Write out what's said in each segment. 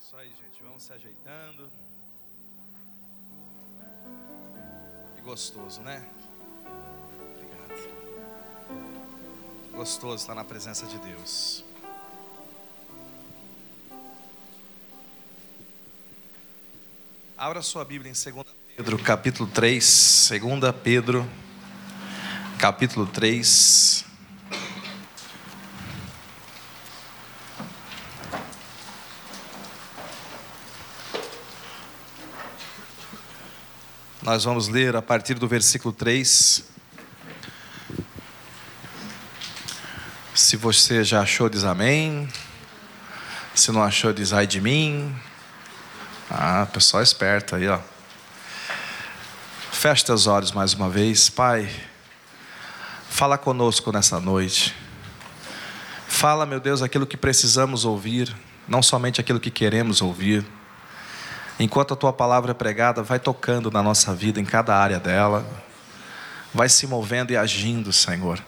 Isso aí, gente. Vamos se ajeitando. E gostoso, né? Obrigado. Gostoso estar na presença de Deus. Abra sua Bíblia em 2 Pedro, capítulo 3. 2 Pedro, capítulo 3. Nós vamos ler a partir do versículo 3. Se você já achou, diz amém. Se não achou, diz ai de mim. Ah, pessoal esperto aí, ó. Feche teus olhos mais uma vez, Pai. Fala conosco nessa noite. Fala, meu Deus, aquilo que precisamos ouvir, não somente aquilo que queremos ouvir. Enquanto a tua palavra é pregada, vai tocando na nossa vida, em cada área dela, vai se movendo e agindo, Senhor.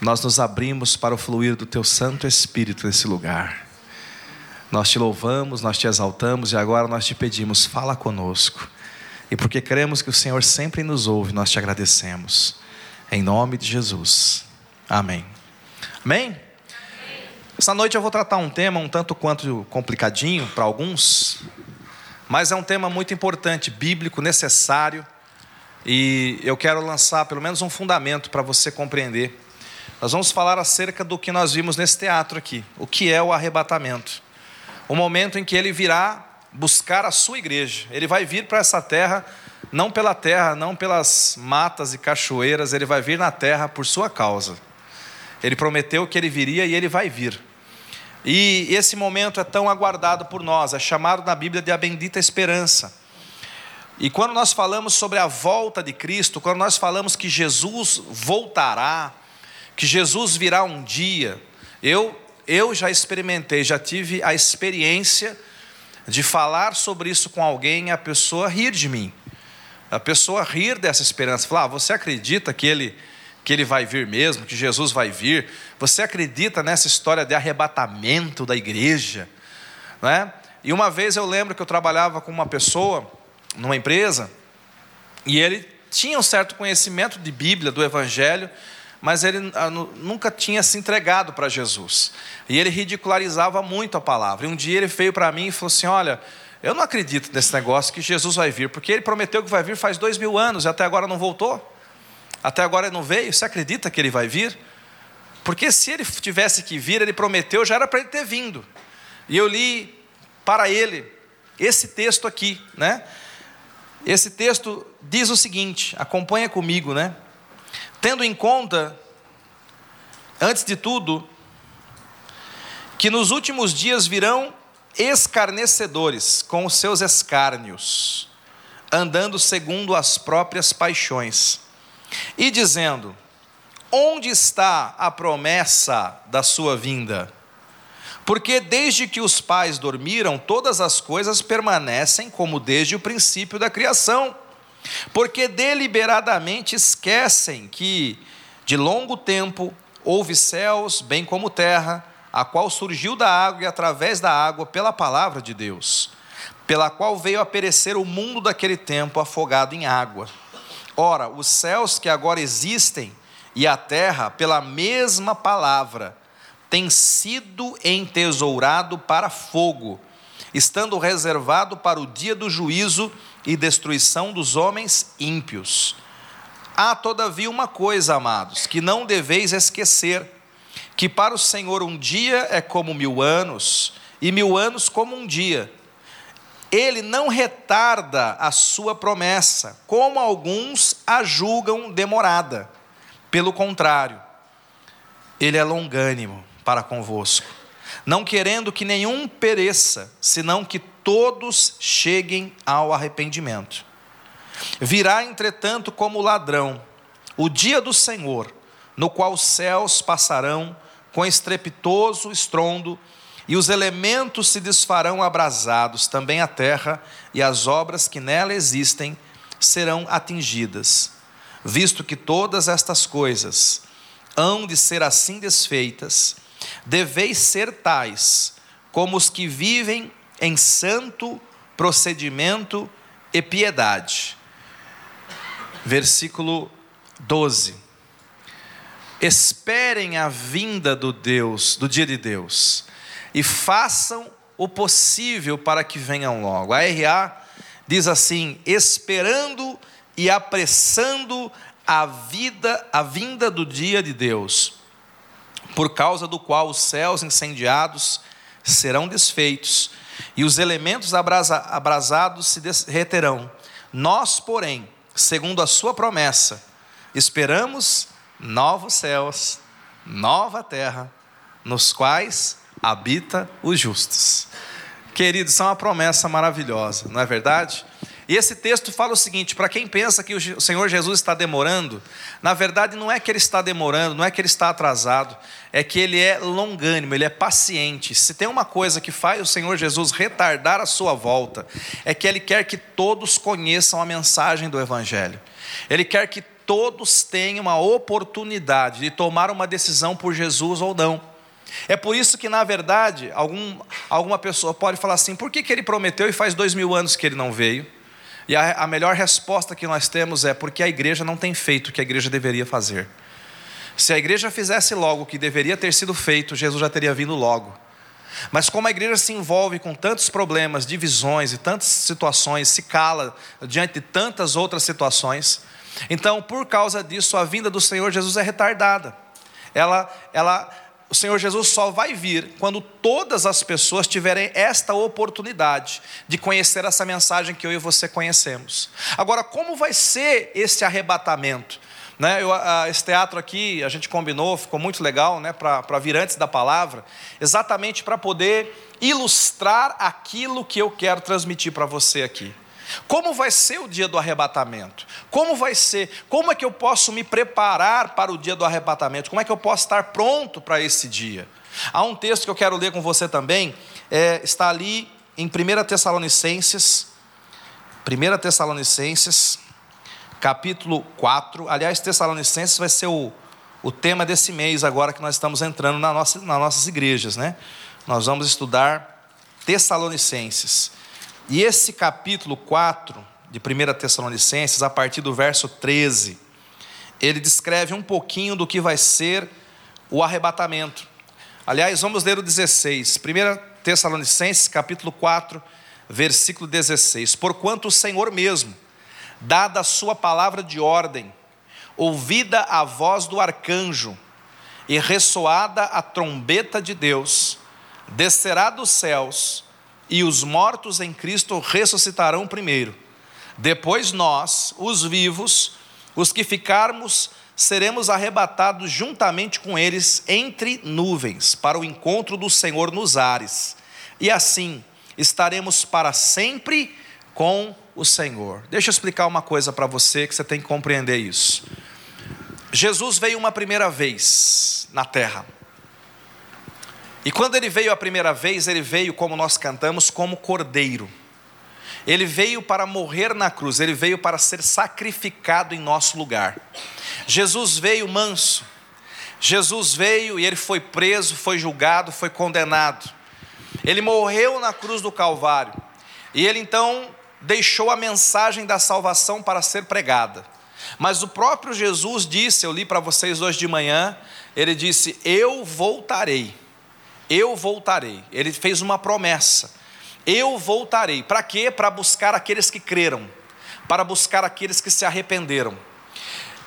Nós nos abrimos para o fluir do teu Santo Espírito nesse lugar. Nós te louvamos, nós te exaltamos e agora nós te pedimos, fala conosco. E porque cremos que o Senhor sempre nos ouve, nós te agradecemos. Em nome de Jesus. Amém. Amém? Essa noite eu vou tratar um tema um tanto quanto complicadinho para alguns, mas é um tema muito importante, bíblico, necessário, e eu quero lançar pelo menos um fundamento para você compreender. Nós vamos falar acerca do que nós vimos nesse teatro aqui, o que é o arrebatamento. O momento em que ele virá buscar a sua igreja. Ele vai vir para essa terra, não pela terra, não pelas matas e cachoeiras, ele vai vir na terra por sua causa. Ele prometeu que ele viria e ele vai vir. E esse momento é tão aguardado por nós, é chamado na Bíblia de a bendita esperança. E quando nós falamos sobre a volta de Cristo, quando nós falamos que Jesus voltará, que Jesus virá um dia, eu eu já experimentei, já tive a experiência de falar sobre isso com alguém e a pessoa rir de mim. A pessoa rir dessa esperança, falar: ah, "Você acredita que ele que ele vai vir mesmo, que Jesus vai vir. Você acredita nessa história de arrebatamento da igreja? Não é? E uma vez eu lembro que eu trabalhava com uma pessoa numa empresa e ele tinha um certo conhecimento de Bíblia, do Evangelho, mas ele ah, nunca tinha se entregado para Jesus. E ele ridicularizava muito a palavra. E um dia ele veio para mim e falou assim: Olha, eu não acredito nesse negócio que Jesus vai vir, porque ele prometeu que vai vir faz dois mil anos e até agora não voltou. Até agora não veio, você acredita que ele vai vir? Porque se ele tivesse que vir, ele prometeu, já era para ele ter vindo. E eu li para ele esse texto aqui, né? Esse texto diz o seguinte, acompanha comigo, né? Tendo em conta, antes de tudo, que nos últimos dias virão escarnecedores com os seus escárnios, andando segundo as próprias paixões e dizendo: Onde está a promessa da sua vinda? Porque desde que os pais dormiram, todas as coisas permanecem como desde o princípio da criação. Porque deliberadamente esquecem que, de longo tempo, houve céus, bem como terra, a qual surgiu da água e através da água pela palavra de Deus, pela qual veio a perecer o mundo daquele tempo afogado em água Ora, os céus que agora existem e a terra, pela mesma palavra, têm sido entesourado para fogo, estando reservado para o dia do juízo e destruição dos homens ímpios. Há, todavia, uma coisa, amados, que não deveis esquecer: que para o Senhor um dia é como mil anos, e mil anos como um dia ele não retarda a sua promessa, como alguns a julgam demorada. Pelo contrário, ele é longânimo para convosco, não querendo que nenhum pereça, senão que todos cheguem ao arrependimento. Virá, entretanto, como ladrão, o dia do Senhor, no qual os céus passarão com estrepitoso estrondo, e os elementos se desfarão abrasados, também a terra e as obras que nela existem serão atingidas. Visto que todas estas coisas hão de ser assim desfeitas, deveis ser tais como os que vivem em santo procedimento e piedade. Versículo 12. Esperem a vinda do Deus, do dia de Deus, e façam o possível para que venham logo. A RA diz assim: esperando e apressando a vida, a vinda do dia de Deus, por causa do qual os céus incendiados serão desfeitos e os elementos abrasa, abrasados se derreterão. Nós, porém, segundo a sua promessa, esperamos novos céus, nova terra, nos quais habita os justos. Queridos, isso é uma promessa maravilhosa, não é verdade? E esse texto fala o seguinte: para quem pensa que o Senhor Jesus está demorando, na verdade não é que ele está demorando, não é que ele está atrasado, é que ele é longânimo, ele é paciente. Se tem uma coisa que faz o Senhor Jesus retardar a sua volta, é que ele quer que todos conheçam a mensagem do Evangelho, ele quer que todos tenham a oportunidade de tomar uma decisão por Jesus ou não. É por isso que, na verdade, algum, alguma pessoa pode falar assim: por que, que ele prometeu e faz dois mil anos que ele não veio? E a, a melhor resposta que nós temos é porque a igreja não tem feito o que a igreja deveria fazer. Se a igreja fizesse logo o que deveria ter sido feito, Jesus já teria vindo logo. Mas como a igreja se envolve com tantos problemas, divisões e tantas situações, se cala diante de tantas outras situações, então por causa disso a vinda do Senhor Jesus é retardada. Ela, ela o Senhor Jesus só vai vir quando todas as pessoas tiverem esta oportunidade de conhecer essa mensagem que eu e você conhecemos. Agora, como vai ser esse arrebatamento? Né, eu, a, esse teatro aqui a gente combinou, ficou muito legal né, para vir antes da palavra, exatamente para poder ilustrar aquilo que eu quero transmitir para você aqui. Como vai ser o dia do arrebatamento? Como vai ser? Como é que eu posso me preparar para o dia do arrebatamento? Como é que eu posso estar pronto para esse dia? Há um texto que eu quero ler com você também, é, está ali em 1 Tessalonicenses, 1 Tessalonicenses, capítulo 4. Aliás, Tessalonicenses vai ser o, o tema desse mês agora que nós estamos entrando na nossa, nas nossas igrejas, né? Nós vamos estudar Tessalonicenses. E esse capítulo 4 de 1 Tessalonicenses, a partir do verso 13, ele descreve um pouquinho do que vai ser o arrebatamento. Aliás, vamos ler o 16. 1 Tessalonicenses, capítulo 4, versículo 16. Porquanto o Senhor mesmo, dada a sua palavra de ordem, ouvida a voz do arcanjo e ressoada a trombeta de Deus, descerá dos céus e os mortos em Cristo ressuscitarão primeiro. Depois nós, os vivos, os que ficarmos, seremos arrebatados juntamente com eles entre nuvens, para o encontro do Senhor nos ares. E assim estaremos para sempre com o Senhor. Deixa eu explicar uma coisa para você que você tem que compreender isso. Jesus veio uma primeira vez na terra. E quando ele veio a primeira vez, ele veio, como nós cantamos, como cordeiro. Ele veio para morrer na cruz, ele veio para ser sacrificado em nosso lugar. Jesus veio manso. Jesus veio e ele foi preso, foi julgado, foi condenado. Ele morreu na cruz do Calvário. E ele então deixou a mensagem da salvação para ser pregada. Mas o próprio Jesus disse, eu li para vocês hoje de manhã, ele disse: Eu voltarei eu voltarei. Ele fez uma promessa. Eu voltarei. Para quê? Para buscar aqueles que creram, para buscar aqueles que se arrependeram.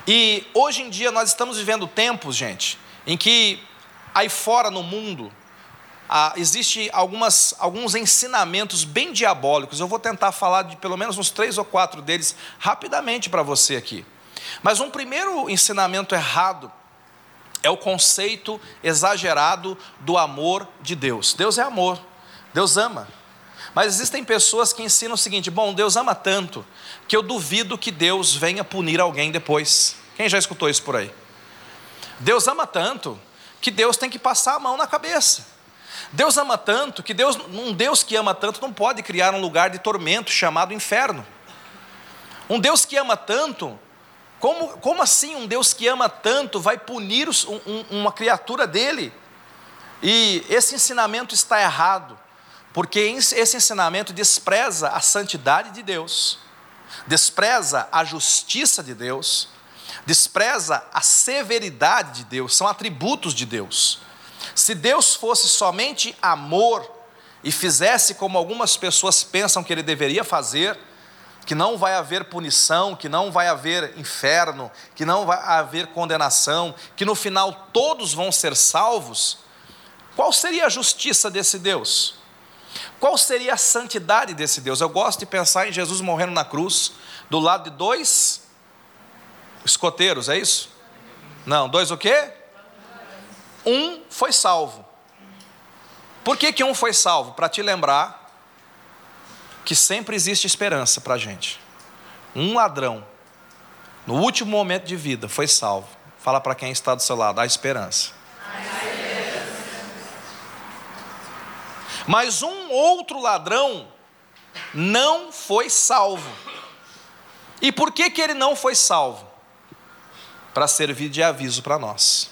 E hoje em dia nós estamos vivendo tempos, gente, em que aí fora no mundo ah, existe algumas, alguns ensinamentos bem diabólicos. Eu vou tentar falar de pelo menos uns três ou quatro deles rapidamente para você aqui. Mas um primeiro ensinamento errado é o conceito exagerado do amor de Deus. Deus é amor, Deus ama. Mas existem pessoas que ensinam o seguinte: bom, Deus ama tanto que eu duvido que Deus venha punir alguém depois. Quem já escutou isso por aí? Deus ama tanto que Deus tem que passar a mão na cabeça. Deus ama tanto que Deus, um Deus que ama tanto não pode criar um lugar de tormento chamado inferno. Um Deus que ama tanto como, como assim um Deus que ama tanto vai punir um, uma criatura dele? E esse ensinamento está errado, porque esse ensinamento despreza a santidade de Deus, despreza a justiça de Deus, despreza a severidade de Deus, são atributos de Deus. Se Deus fosse somente amor e fizesse como algumas pessoas pensam que ele deveria fazer, que não vai haver punição, que não vai haver inferno, que não vai haver condenação, que no final todos vão ser salvos, qual seria a justiça desse Deus? Qual seria a santidade desse Deus? Eu gosto de pensar em Jesus morrendo na cruz, do lado de dois escoteiros, é isso? Não, dois o quê? Um foi salvo. Por que, que um foi salvo? Para te lembrar que sempre existe esperança para a gente. Um ladrão, no último momento de vida, foi salvo. Fala para quem está do seu lado: há esperança. Mas um outro ladrão não foi salvo. E por que, que ele não foi salvo? Para servir de aviso para nós.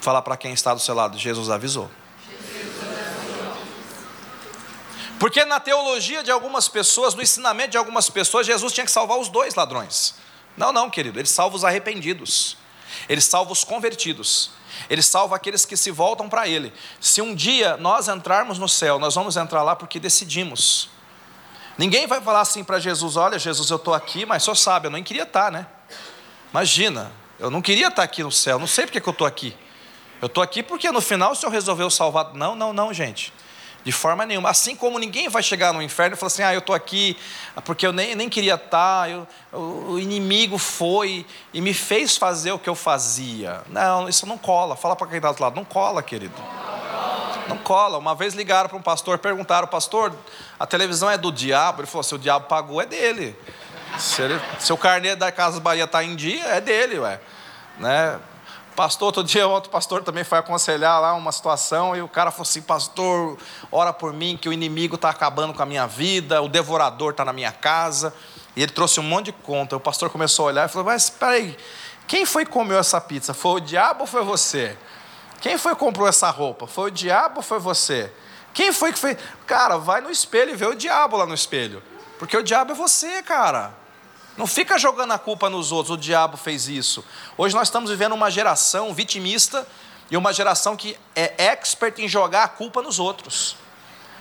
Fala para quem está do seu lado: Jesus avisou. Porque na teologia de algumas pessoas, no ensinamento de algumas pessoas, Jesus tinha que salvar os dois ladrões. Não, não, querido, ele salva os arrependidos, ele salva os convertidos, ele salva aqueles que se voltam para ele. Se um dia nós entrarmos no céu, nós vamos entrar lá porque decidimos. Ninguém vai falar assim para Jesus: Olha, Jesus, eu estou aqui, mas só sabe, eu não queria estar, tá, né? Imagina, eu não queria estar tá aqui no céu, não sei porque que eu estou aqui. Eu estou aqui porque no final o Senhor resolveu salvar. Não, não, não, gente. De forma nenhuma. Assim como ninguém vai chegar no inferno e falar assim: ah, eu estou aqui porque eu nem, nem queria estar, eu, o inimigo foi e me fez fazer o que eu fazia. Não, isso não cola. Fala para quem está do lado: não cola, querido. Não cola. Uma vez ligaram para um pastor, perguntaram: Pastor, a televisão é do diabo? Ele falou: Se o diabo pagou, é dele. Se, ele, se o carnê da Casa Bahia está em dia, é dele, ué. Né? Pastor, outro dia outro pastor também foi aconselhar lá uma situação e o cara falou assim: Pastor, ora por mim que o inimigo está acabando com a minha vida, o devorador está na minha casa. E ele trouxe um monte de conta. O pastor começou a olhar e falou: Mas peraí, quem foi que comeu essa pizza? Foi o diabo ou foi você? Quem foi que comprou essa roupa? Foi o diabo ou foi você? Quem foi que fez? Cara, vai no espelho e vê o diabo lá no espelho. Porque o diabo é você, cara. Não fica jogando a culpa nos outros, o diabo fez isso. Hoje nós estamos vivendo uma geração vitimista e uma geração que é expert em jogar a culpa nos outros.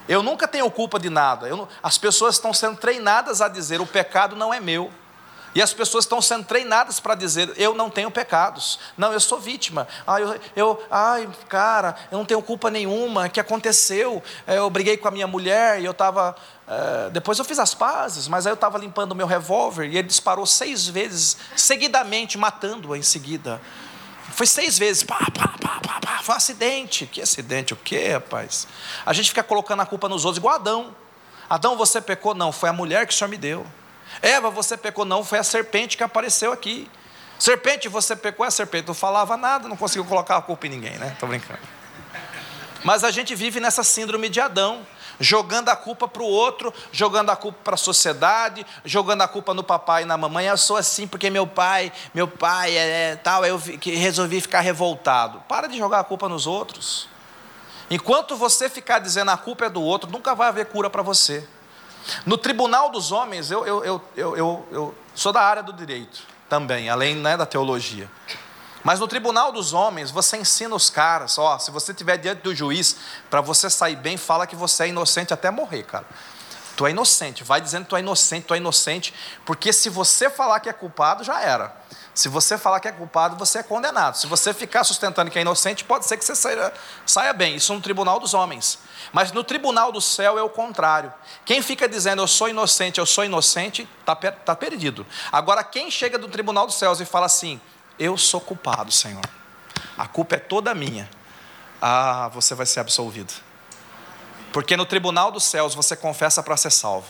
Eu nunca tenho culpa de nada. Eu, as pessoas estão sendo treinadas a dizer: o pecado não é meu. E as pessoas estão sendo treinadas para dizer: eu não tenho pecados. Não, eu sou vítima. Ah, eu, eu, ai, cara, eu não tenho culpa nenhuma. O que aconteceu? Eu briguei com a minha mulher e eu estava. É, depois eu fiz as pazes, mas aí eu estava limpando o meu revólver e ele disparou seis vezes, seguidamente, matando-a em seguida. Foi seis vezes, pá, pá, pá, pá, pá, foi um acidente. Que acidente? O quê, rapaz? A gente fica colocando a culpa nos outros, igual Adão. Adão, você pecou? Não, foi a mulher que o Senhor me deu. Eva, você pecou? Não, foi a serpente que apareceu aqui. Serpente, você pecou? É a serpente. Não falava nada, não conseguiu colocar a culpa em ninguém, né? Estou brincando. Mas a gente vive nessa síndrome de Adão, jogando a culpa para o outro, jogando a culpa para a sociedade, jogando a culpa no papai e na mamãe. Eu sou assim porque meu pai, meu pai é, é tal, eu que resolvi ficar revoltado. Para de jogar a culpa nos outros. Enquanto você ficar dizendo a culpa é do outro, nunca vai haver cura para você. No tribunal dos homens, eu, eu, eu, eu, sou da área do direito também, além né, da teologia. Mas no tribunal dos homens, você ensina os caras, ó, se você estiver diante do juiz, para você sair bem, fala que você é inocente até morrer, cara. Tu é inocente, vai dizendo que tu é inocente, tu é inocente, porque se você falar que é culpado, já era. Se você falar que é culpado, você é condenado. Se você ficar sustentando que é inocente, pode ser que você saia, saia bem. Isso no tribunal dos homens. Mas no tribunal do céu é o contrário. Quem fica dizendo eu sou inocente, eu sou inocente, está tá perdido. Agora, quem chega do tribunal dos céus e fala assim: eu sou culpado, Senhor, a culpa é toda minha, ah, você vai ser absolvido. Porque no tribunal dos céus você confessa para ser salvo.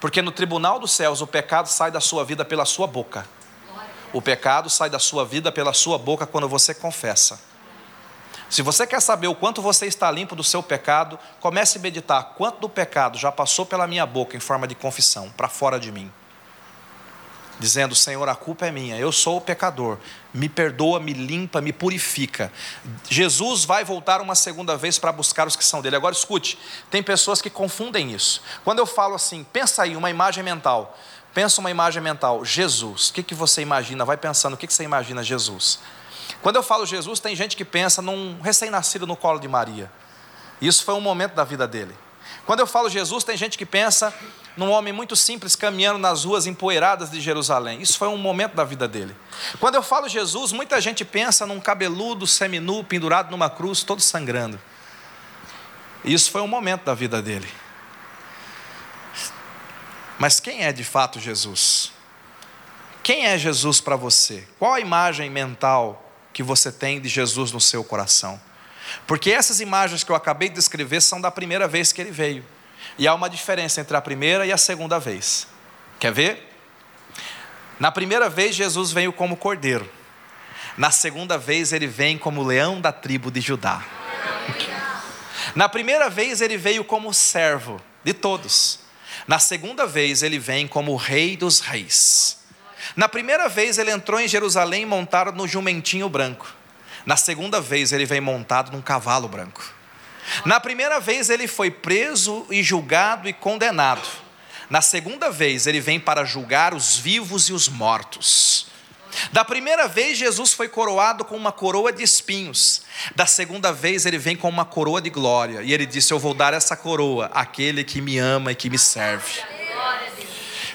Porque no tribunal dos céus o pecado sai da sua vida pela sua boca. O pecado sai da sua vida pela sua boca quando você confessa. Se você quer saber o quanto você está limpo do seu pecado, comece a meditar quanto do pecado já passou pela minha boca em forma de confissão, para fora de mim. Dizendo: Senhor, a culpa é minha, eu sou o pecador, me perdoa, me limpa, me purifica. Jesus vai voltar uma segunda vez para buscar os que são dele. Agora escute: tem pessoas que confundem isso. Quando eu falo assim, pensa aí, uma imagem mental. Pensa uma imagem mental, Jesus. O que, que você imagina? Vai pensando, o que, que você imagina Jesus? Quando eu falo Jesus, tem gente que pensa num recém-nascido no colo de Maria. Isso foi um momento da vida dele. Quando eu falo Jesus, tem gente que pensa num homem muito simples caminhando nas ruas empoeiradas de Jerusalém. Isso foi um momento da vida dele. Quando eu falo Jesus, muita gente pensa num cabeludo seminu pendurado numa cruz, todo sangrando. Isso foi um momento da vida dele. Mas quem é de fato Jesus? Quem é Jesus para você? Qual a imagem mental que você tem de Jesus no seu coração? Porque essas imagens que eu acabei de descrever são da primeira vez que ele veio. E há uma diferença entre a primeira e a segunda vez. Quer ver? Na primeira vez, Jesus veio como cordeiro. Na segunda vez, ele vem como leão da tribo de Judá. Na primeira vez, ele veio como servo de todos. Na segunda vez, ele vem como rei dos reis. Na primeira vez, ele entrou em Jerusalém montado no jumentinho branco. Na segunda vez, ele vem montado num cavalo branco. Na primeira vez, ele foi preso e julgado e condenado. Na segunda vez, ele vem para julgar os vivos e os mortos. Da primeira vez, Jesus foi coroado com uma coroa de espinhos. Da segunda vez, ele vem com uma coroa de glória. E ele disse: Eu vou dar essa coroa àquele que me ama e que me serve.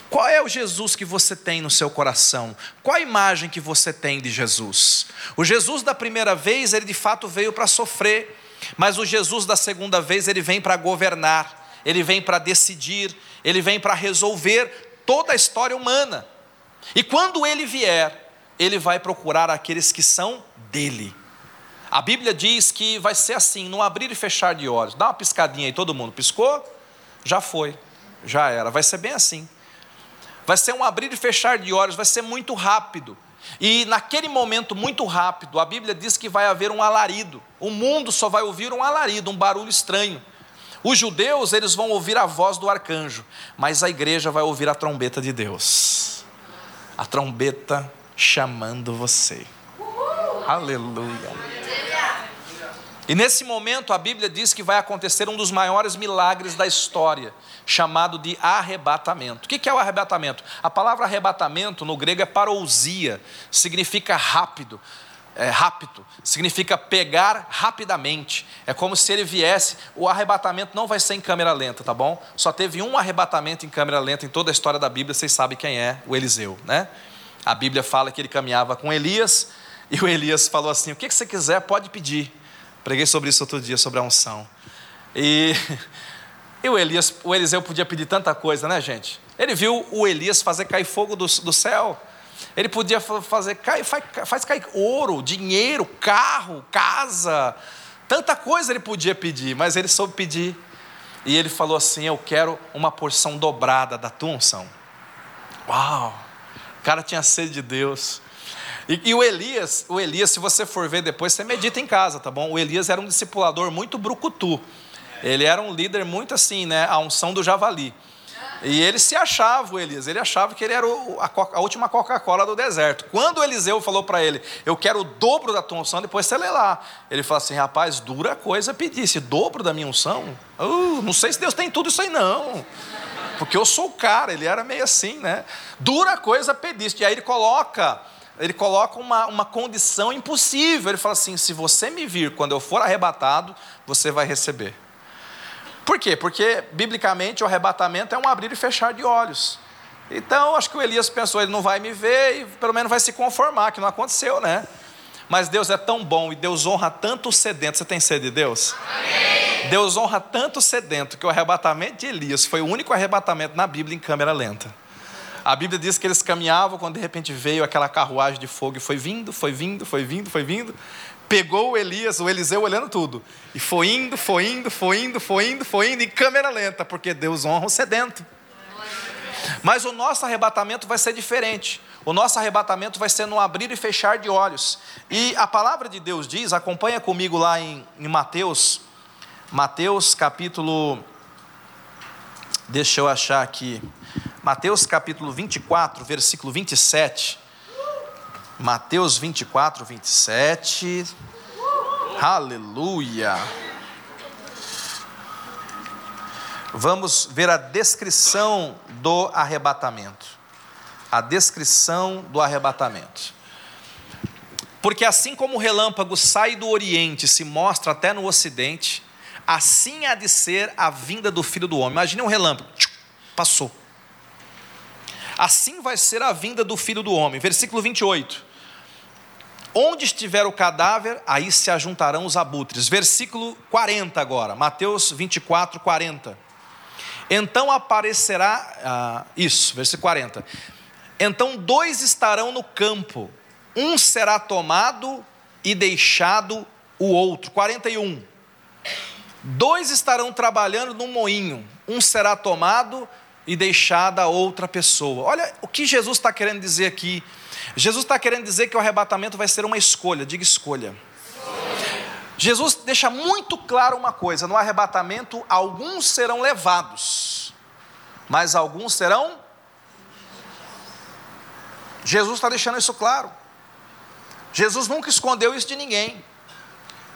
Qual é o Jesus que você tem no seu coração? Qual a imagem que você tem de Jesus? O Jesus da primeira vez, ele de fato veio para sofrer, mas o Jesus da segunda vez, ele vem para governar, ele vem para decidir, ele vem para resolver toda a história humana. E quando ele vier, ele vai procurar aqueles que são dele. A Bíblia diz que vai ser assim, no abrir e fechar de olhos. Dá uma piscadinha aí, todo mundo piscou? Já foi, já era. Vai ser bem assim. Vai ser um abrir e fechar de olhos, vai ser muito rápido. E naquele momento muito rápido, a Bíblia diz que vai haver um alarido. O mundo só vai ouvir um alarido, um barulho estranho. Os judeus, eles vão ouvir a voz do arcanjo, mas a igreja vai ouvir a trombeta de Deus. A trombeta chamando você. Aleluia. E nesse momento a Bíblia diz que vai acontecer um dos maiores milagres da história, chamado de arrebatamento. O que é o arrebatamento? A palavra arrebatamento no grego é parousia, significa rápido. É, rápido, significa pegar rapidamente. É como se ele viesse. O arrebatamento não vai ser em câmera lenta, tá bom? Só teve um arrebatamento em câmera lenta em toda a história da Bíblia, vocês sabem quem é, o Eliseu, né? A Bíblia fala que ele caminhava com Elias, e o Elias falou assim: O que você quiser, pode pedir. Preguei sobre isso outro dia, sobre a unção. E, e o, Elias, o Eliseu podia pedir tanta coisa, né, gente? Ele viu o Elias fazer cair fogo do, do céu. Ele podia fazer, faz, faz cair ouro, dinheiro, carro, casa. Tanta coisa ele podia pedir, mas ele soube pedir. E ele falou assim: Eu quero uma porção dobrada da tua unção. Uau! O cara tinha sede de Deus. E, e, o Elias, o Elias, se você for ver depois, você medita em casa, tá bom? O Elias era um discipulador muito brucutu. Ele era um líder muito assim, né? A unção do javali. E ele se achava, o Elias, ele achava que ele era o, a, a, última Coca-Cola do deserto. Quando o Eliseu falou para ele, eu quero o dobro da tua unção, depois você lê lá. Ele falou assim, rapaz, dura coisa pedir, se dobro da minha unção? Uh, não sei se Deus tem tudo isso aí não. Porque eu sou o cara, ele era meio assim, né? Dura coisa pediste. E aí ele coloca ele coloca uma, uma condição impossível. Ele fala assim: se você me vir quando eu for arrebatado, você vai receber. Por quê? Porque, biblicamente, o arrebatamento é um abrir e fechar de olhos. Então, acho que o Elias pensou: ele não vai me ver e pelo menos vai se conformar, que não aconteceu, né? Mas Deus é tão bom e Deus honra tanto o sedento. Você tem sede de Deus? Amém. Deus honra tanto o sedento que o arrebatamento de Elias foi o único arrebatamento na Bíblia em câmera lenta. A Bíblia diz que eles caminhavam quando de repente veio aquela carruagem de fogo e foi vindo, foi vindo, foi vindo, foi vindo. Pegou o Elias, o Eliseu olhando tudo. E foi indo, foi indo, foi indo, foi indo, foi indo em câmera lenta, porque Deus honra o sedento. Mas o nosso arrebatamento vai ser diferente. O nosso arrebatamento vai ser no abrir e fechar de olhos. E a palavra de Deus diz, acompanha comigo lá em, em Mateus, Mateus capítulo. Deixa eu achar aqui. Mateus capítulo 24, versículo 27. Mateus 24, 27. Aleluia. Vamos ver a descrição do arrebatamento. A descrição do arrebatamento. Porque assim como o relâmpago sai do Oriente e se mostra até no Ocidente, assim há de ser a vinda do Filho do Homem. Imagine um relâmpago, passou. Assim vai ser a vinda do Filho do Homem. Versículo 28. Onde estiver o cadáver, aí se ajuntarão os abutres. Versículo 40 agora, Mateus 24, 40. Então aparecerá, ah, isso, versículo 40. Então dois estarão no campo, um será tomado e deixado o outro. 41. Dois estarão trabalhando no moinho, um será tomado e deixado a outra pessoa. Olha o que Jesus está querendo dizer aqui. Jesus está querendo dizer que o arrebatamento vai ser uma escolha, diga escolha. Jesus deixa muito claro uma coisa: no arrebatamento, alguns serão levados, mas alguns serão. Jesus está deixando isso claro. Jesus nunca escondeu isso de ninguém.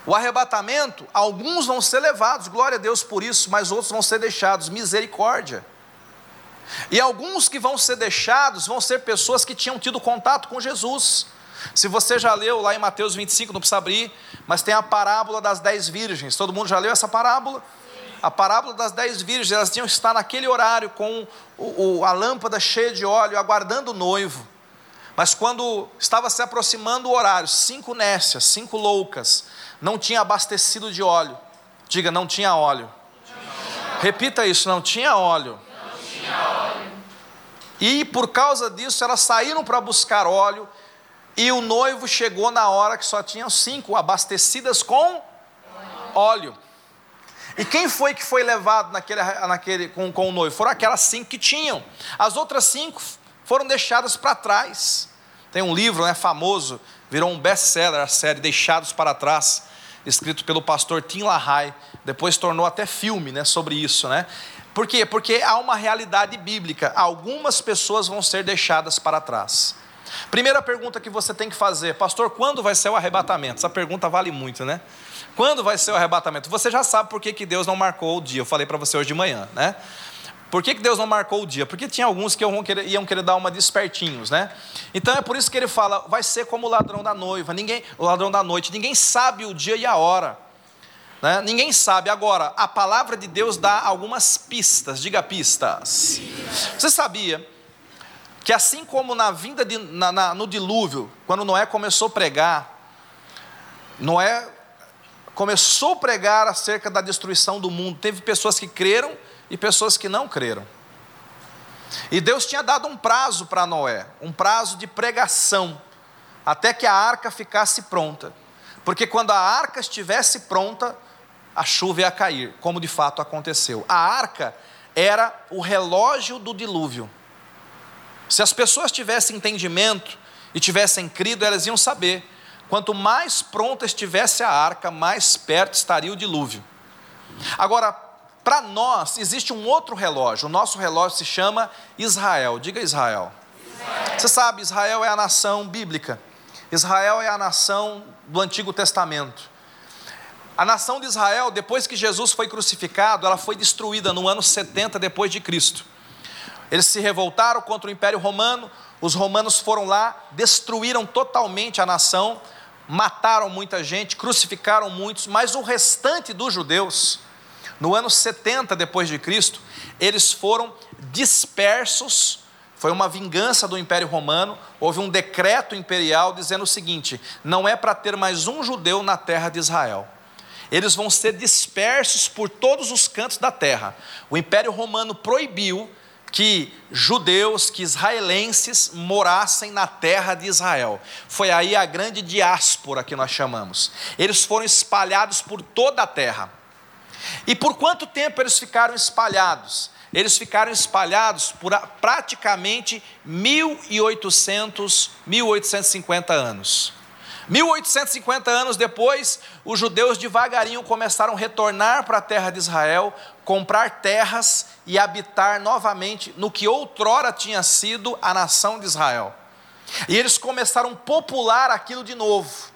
O arrebatamento, alguns vão ser levados, glória a Deus por isso, mas outros vão ser deixados, misericórdia. E alguns que vão ser deixados vão ser pessoas que tinham tido contato com Jesus. Se você já leu lá em Mateus 25, não precisa abrir, mas tem a parábola das dez virgens. Todo mundo já leu essa parábola? A parábola das dez virgens, elas tinham que estar naquele horário com o, o, a lâmpada cheia de óleo, aguardando o noivo. Mas quando estava se aproximando o horário, cinco nécias, cinco loucas, não tinha abastecido de óleo. Diga, não tinha óleo. Repita isso, não tinha óleo. E por causa disso elas saíram para buscar óleo. E o noivo chegou na hora que só tinham cinco abastecidas com óleo. E quem foi que foi levado naquele, naquele, com, com o noivo? Foram aquelas cinco que tinham. As outras cinco foram deixadas para trás. Tem um livro né, famoso, virou um best-seller a série Deixados para Trás, escrito pelo pastor Tim LaHaye. Depois tornou até filme né, sobre isso. Né? Por quê? Porque há uma realidade bíblica. Algumas pessoas vão ser deixadas para trás. Primeira pergunta que você tem que fazer, pastor, quando vai ser o arrebatamento? Essa pergunta vale muito, né? Quando vai ser o arrebatamento? Você já sabe por que, que Deus não marcou o dia. Eu falei para você hoje de manhã, né? Por que, que Deus não marcou o dia? Porque tinha alguns que iam querer, iam querer dar uma de espertinhos, né? Então é por isso que ele fala, vai ser como o ladrão da noiva, ninguém, o ladrão da noite, ninguém sabe o dia e a hora. Né? Ninguém sabe. Agora, a palavra de Deus dá algumas pistas, diga pistas. Você sabia que assim como na vinda de, na, na, no dilúvio, quando Noé começou a pregar, Noé começou a pregar acerca da destruição do mundo, teve pessoas que creram e pessoas que não creram. E Deus tinha dado um prazo para Noé, um prazo de pregação, até que a arca ficasse pronta. Porque quando a arca estivesse pronta, a chuva ia cair, como de fato aconteceu. A arca era o relógio do dilúvio. Se as pessoas tivessem entendimento e tivessem crido, elas iam saber: quanto mais pronta estivesse a arca, mais perto estaria o dilúvio. Agora, para nós, existe um outro relógio. O nosso relógio se chama Israel. Diga Israel. Israel. Você sabe, Israel é a nação bíblica. Israel é a nação do Antigo Testamento. A nação de Israel, depois que Jesus foi crucificado, ela foi destruída no ano 70 depois de Cristo. Eles se revoltaram contra o Império Romano, os romanos foram lá, destruíram totalmente a nação, mataram muita gente, crucificaram muitos, mas o restante dos judeus no ano 70 depois de Cristo, eles foram dispersos. Foi uma vingança do Império Romano. Houve um decreto imperial dizendo o seguinte: não é para ter mais um judeu na terra de Israel. Eles vão ser dispersos por todos os cantos da terra. O Império Romano proibiu que judeus, que israelenses morassem na terra de Israel. Foi aí a grande diáspora que nós chamamos. Eles foram espalhados por toda a terra. E por quanto tempo eles ficaram espalhados? Eles ficaram espalhados por praticamente 1800, 1850 anos. 1850 anos depois, os judeus devagarinho começaram a retornar para a terra de Israel, comprar terras e habitar novamente no que outrora tinha sido a nação de Israel. E eles começaram a popular aquilo de novo.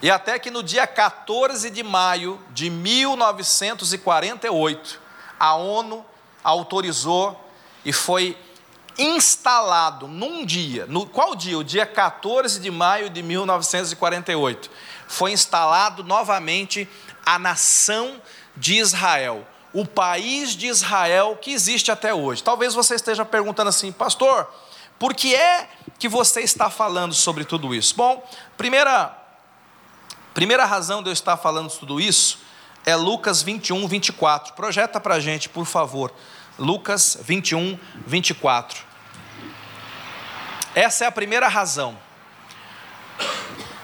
E até que no dia 14 de maio de 1948, a ONU autorizou e foi instalado num dia, no qual dia? O dia 14 de maio de 1948. Foi instalado novamente a nação de Israel, o país de Israel que existe até hoje. Talvez você esteja perguntando assim, pastor, por que é que você está falando sobre tudo isso? Bom, primeira, primeira razão de eu estar falando tudo isso é Lucas 21, 24. Projeta para a gente, por favor. Lucas 21, 24. Essa é a primeira razão.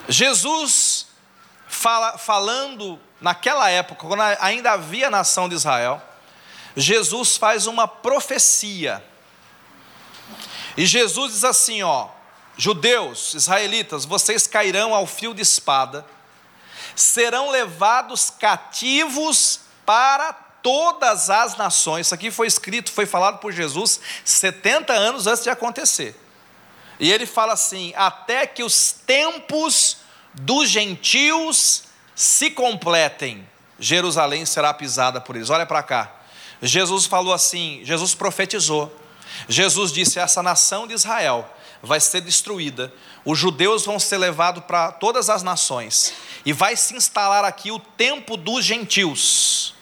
Jesus fala, falando naquela época, quando ainda havia nação de Israel, Jesus faz uma profecia. E Jesus diz assim, ó: Judeus, israelitas, vocês cairão ao fio de espada, serão levados cativos para todas as nações. Isso aqui foi escrito, foi falado por Jesus 70 anos antes de acontecer. E ele fala assim: até que os tempos dos gentios se completem, Jerusalém será pisada por eles. Olha para cá. Jesus falou assim, Jesus profetizou. Jesus disse: essa nação de Israel vai ser destruída, os judeus vão ser levados para todas as nações, e vai se instalar aqui o tempo dos gentios.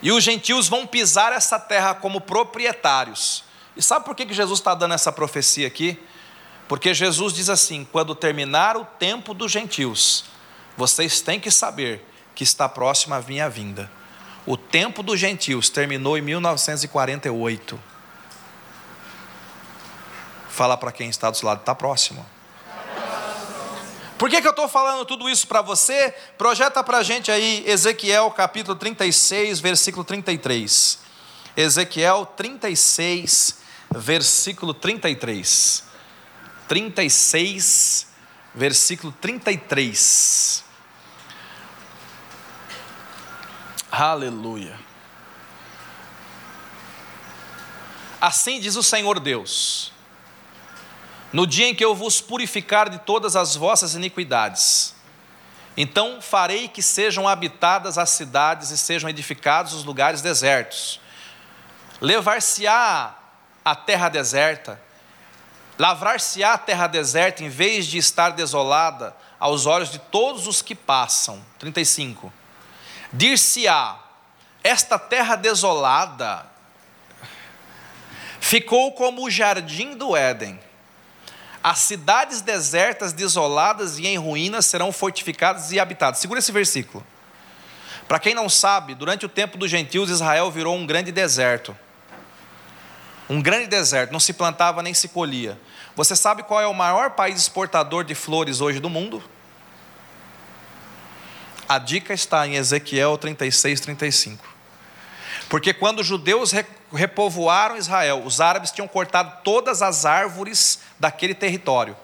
E os gentios vão pisar essa terra como proprietários. E sabe por que Jesus está dando essa profecia aqui? Porque Jesus diz assim: quando terminar o tempo dos gentios, vocês têm que saber que está próxima a minha vinda. O tempo dos gentios terminou em 1948. Fala para quem está do lado, está próximo. Por que, que eu estou falando tudo isso para você? Projeta para a gente aí Ezequiel capítulo 36, versículo 33. Ezequiel 36, versículo 33. 36, versículo 33. Aleluia. Assim diz o Senhor Deus no dia em que eu vos purificar de todas as vossas iniquidades. Então farei que sejam habitadas as cidades e sejam edificados os lugares desertos. Levar-se-á a terra deserta, lavrar-se-á a terra deserta, em vez de estar desolada aos olhos de todos os que passam. 35. Dir-se-á, esta terra desolada ficou como o jardim do Éden as cidades desertas, desoladas e em ruínas serão fortificadas e habitadas. Segura esse versículo. Para quem não sabe, durante o tempo dos gentios, Israel virou um grande deserto. Um grande deserto, não se plantava nem se colhia. Você sabe qual é o maior país exportador de flores hoje do mundo? A dica está em Ezequiel 36, 35. Porque quando os judeus repovoaram Israel, os árabes tinham cortado todas as árvores daquele território.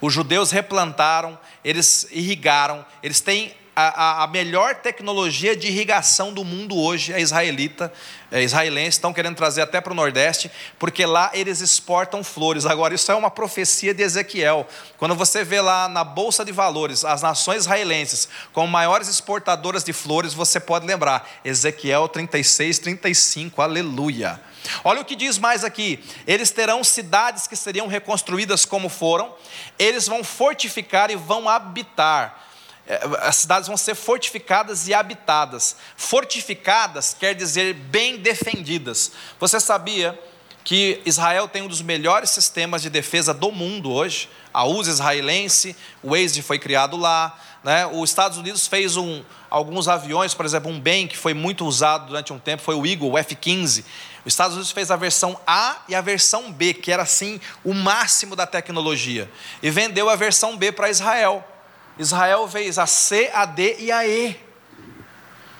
Os judeus replantaram, eles irrigaram, eles têm a, a, melhor tecnologia de irrigação do mundo hoje é israelita, é israelense, estão querendo trazer até para o Nordeste, porque lá eles exportam flores. Agora, isso é uma profecia de Ezequiel. Quando você vê lá na Bolsa de Valores as nações israelenses como maiores exportadoras de flores, você pode lembrar, Ezequiel 36, 35, aleluia. Olha o que diz mais aqui: eles terão cidades que seriam reconstruídas como foram, eles vão fortificar e vão habitar as cidades vão ser fortificadas e habitadas. Fortificadas quer dizer bem defendidas. Você sabia que Israel tem um dos melhores sistemas de defesa do mundo hoje? A USA israelense, o Waze foi criado lá. Né? Os Estados Unidos fez um, alguns aviões, por exemplo, um bem que foi muito usado durante um tempo foi o Eagle, o F-15. Os Estados Unidos fez a versão A e a versão B, que era assim o máximo da tecnologia, e vendeu a versão B para Israel. Israel fez a C, a D e a E.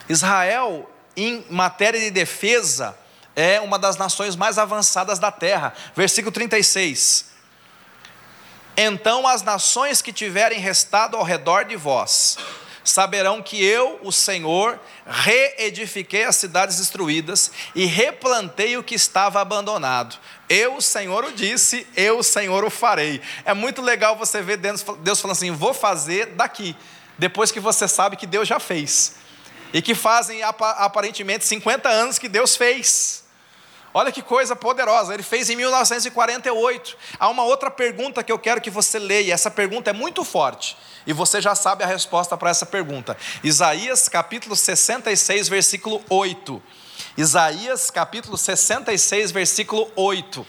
Israel, em matéria de defesa, é uma das nações mais avançadas da terra. Versículo 36. Então as nações que tiverem restado ao redor de vós saberão que eu, o Senhor, reedifiquei as cidades destruídas e replantei o que estava abandonado. Eu, o Senhor, o disse, eu, o Senhor, o farei. É muito legal você ver Deus falando assim: vou fazer daqui, depois que você sabe que Deus já fez. E que fazem aparentemente 50 anos que Deus fez. Olha que coisa poderosa, ele fez em 1948. Há uma outra pergunta que eu quero que você leia, essa pergunta é muito forte, e você já sabe a resposta para essa pergunta. Isaías capítulo 66, versículo 8. Isaías capítulo 66, versículo 8.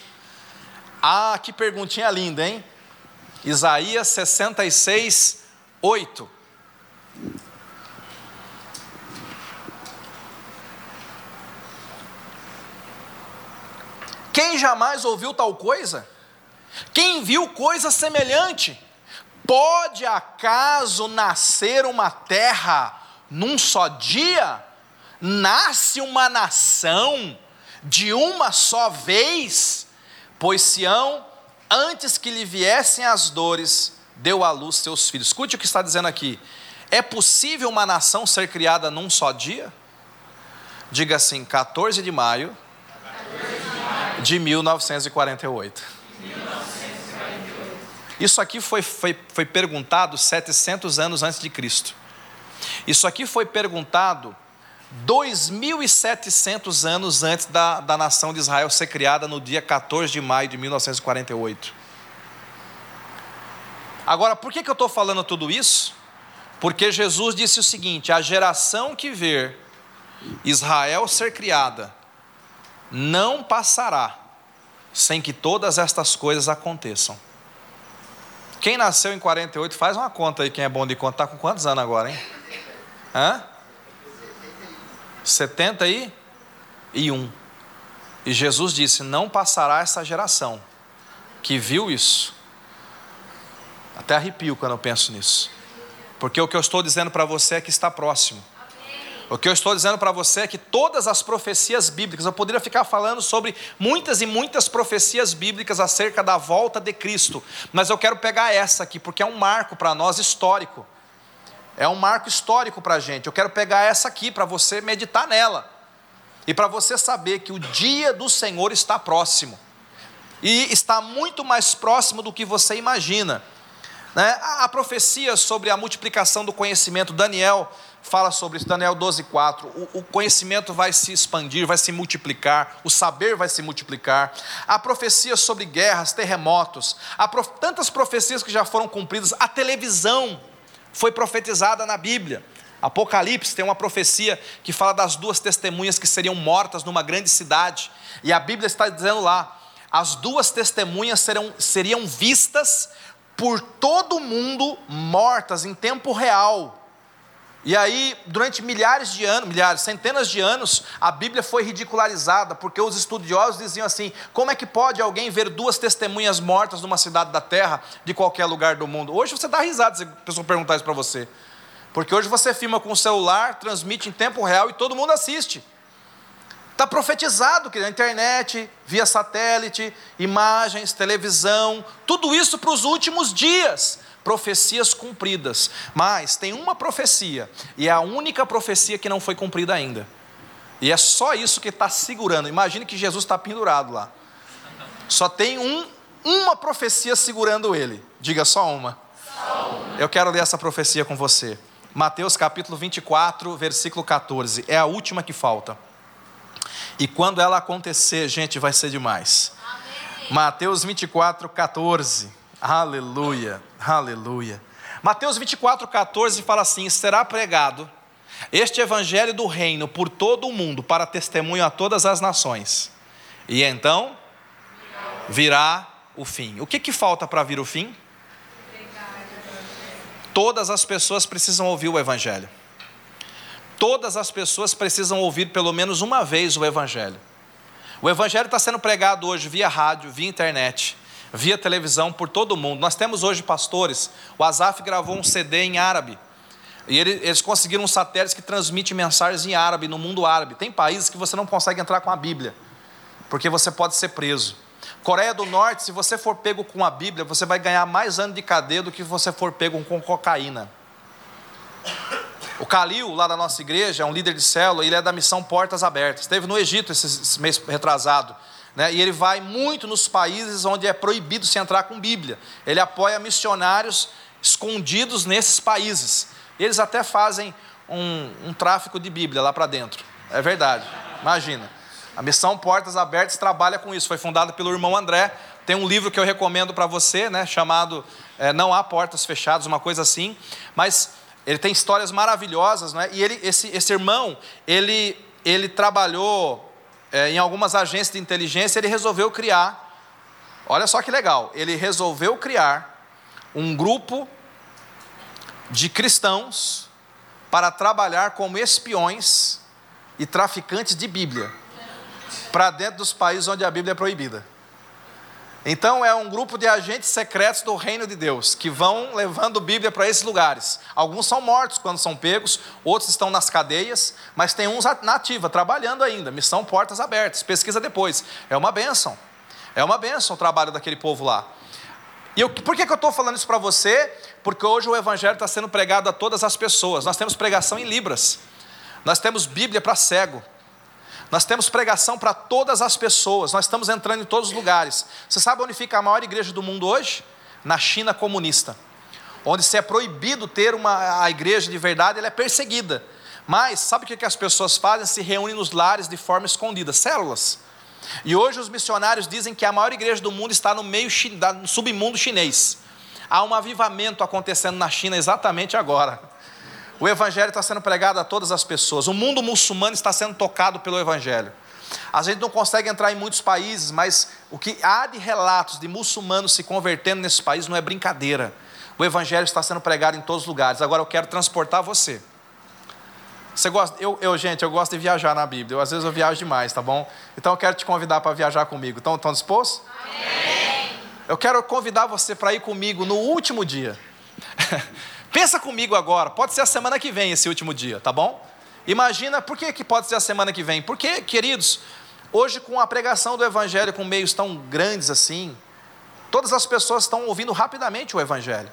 Ah, que perguntinha linda, hein? Isaías 66, 8. Quem jamais ouviu tal coisa? Quem viu coisa semelhante? Pode acaso nascer uma terra num só dia? Nasce uma nação de uma só vez? Pois Sião, antes que lhe viessem as dores, deu à luz seus filhos. Escute o que está dizendo aqui. É possível uma nação ser criada num só dia? Diga assim, 14 de maio de 1948. Isso aqui foi, foi, foi perguntado 700 anos antes de Cristo. Isso aqui foi perguntado 2.700 anos antes da, da nação de Israel ser criada no dia 14 de maio de 1948. Agora, por que, que eu estou falando tudo isso? Porque Jesus disse o seguinte: a geração que ver Israel ser criada não passará sem que todas estas coisas aconteçam. Quem nasceu em 48, faz uma conta aí, quem é bom de conta, está com quantos anos agora, hein? Hã? 71. E Jesus disse: Não passará essa geração que viu isso. Até arrepio quando eu penso nisso. Porque o que eu estou dizendo para você é que está próximo. O que eu estou dizendo para você é que todas as profecias bíblicas, eu poderia ficar falando sobre muitas e muitas profecias bíblicas acerca da volta de Cristo, mas eu quero pegar essa aqui, porque é um marco para nós histórico. É um marco histórico para a gente. Eu quero pegar essa aqui para você meditar nela. E para você saber que o dia do Senhor está próximo. E está muito mais próximo do que você imagina. Né? A, a profecia sobre a multiplicação do conhecimento, Daniel fala sobre isso, Daniel 12, 4. O, o, conhecimento vai se expandir, vai se multiplicar, o saber vai se multiplicar. Há profecias sobre guerras, terremotos, há prof, tantas profecias que já foram cumpridas. A televisão foi profetizada na Bíblia. Apocalipse tem uma profecia que fala das duas testemunhas que seriam mortas numa grande cidade. E a Bíblia está dizendo lá: as duas testemunhas serão, seriam vistas por todo mundo mortas em tempo real. E aí, durante milhares de anos, milhares, centenas de anos, a Bíblia foi ridicularizada, porque os estudiosos diziam assim: como é que pode alguém ver duas testemunhas mortas numa cidade da terra, de qualquer lugar do mundo? Hoje você dá risada se a pessoa perguntar isso para você. Porque hoje você filma com o celular, transmite em tempo real e todo mundo assiste. Está profetizado que na internet, via satélite, imagens, televisão, tudo isso para os últimos dias profecias cumpridas. Mas tem uma profecia, e é a única profecia que não foi cumprida ainda. E é só isso que está segurando. Imagine que Jesus está pendurado lá. Só tem um, uma profecia segurando ele. Diga só uma. só uma. Eu quero ler essa profecia com você. Mateus capítulo 24, versículo 14. É a última que falta. E quando ela acontecer, gente, vai ser demais. Amém. Mateus 24, 14. Aleluia, aleluia. Mateus 24, 14 fala assim: será pregado este evangelho do reino por todo o mundo, para testemunho a todas as nações. E então virá o fim. O que, que falta para vir o fim? Todas as pessoas precisam ouvir o evangelho. Todas as pessoas precisam ouvir pelo menos uma vez o evangelho. O evangelho está sendo pregado hoje via rádio, via internet via televisão por todo o mundo. Nós temos hoje pastores. O Azaf gravou um CD em árabe. E eles conseguiram um satélite que transmite mensagens em árabe, no mundo árabe. Tem países que você não consegue entrar com a Bíblia, porque você pode ser preso. Coreia do Norte, se você for pego com a Bíblia, você vai ganhar mais anos de cadeia do que se você for pego com cocaína. O Calil, lá da nossa igreja, é um líder de célula, ele é da missão Portas Abertas. Esteve no Egito esse mês retrasado. Né? E ele vai muito nos países onde é proibido se entrar com Bíblia. Ele apoia missionários escondidos nesses países. Eles até fazem um, um tráfico de Bíblia lá para dentro. É verdade. Imagina. A missão Portas Abertas trabalha com isso. Foi fundada pelo irmão André. Tem um livro que eu recomendo para você, né, chamado é, Não Há Portas Fechadas, uma coisa assim. Mas ele tem histórias maravilhosas, né? E ele, esse, esse irmão, ele, ele trabalhou é, em algumas agências de inteligência. Ele resolveu criar. Olha só que legal. Ele resolveu criar um grupo de cristãos para trabalhar como espiões e traficantes de Bíblia para dentro dos países onde a Bíblia é proibida. Então é um grupo de agentes secretos do reino de Deus que vão levando Bíblia para esses lugares. Alguns são mortos quando são pegos, outros estão nas cadeias, mas tem uns na ativa, trabalhando ainda. Missão Portas Abertas. Pesquisa depois. É uma bênção. É uma bênção o trabalho daquele povo lá. E eu, por que, que eu estou falando isso para você? Porque hoje o Evangelho está sendo pregado a todas as pessoas. Nós temos pregação em Libras. Nós temos Bíblia para cego. Nós temos pregação para todas as pessoas, nós estamos entrando em todos os lugares. Você sabe onde fica a maior igreja do mundo hoje? Na China comunista. Onde se é proibido ter uma a igreja de verdade, ela é perseguida. Mas sabe o que, que as pessoas fazem? Se reúnem nos lares de forma escondida, células. E hoje os missionários dizem que a maior igreja do mundo está no meio no submundo chinês. Há um avivamento acontecendo na China exatamente agora. O Evangelho está sendo pregado a todas as pessoas. O mundo muçulmano está sendo tocado pelo Evangelho. A gente não consegue entrar em muitos países, mas o que há de relatos de muçulmanos se convertendo nesse país não é brincadeira. O Evangelho está sendo pregado em todos os lugares. Agora eu quero transportar você. Você gosta? Eu, eu, gente, eu gosto de viajar na Bíblia. Eu, às vezes eu viajo demais, tá bom? Então eu quero te convidar para viajar comigo. Estão, estão dispostos? Amém. Eu quero convidar você para ir comigo no último dia. Pensa comigo agora, pode ser a semana que vem esse último dia, tá bom? Imagina, por que, que pode ser a semana que vem? Porque, queridos, hoje com a pregação do Evangelho com meios tão grandes assim, todas as pessoas estão ouvindo rapidamente o Evangelho.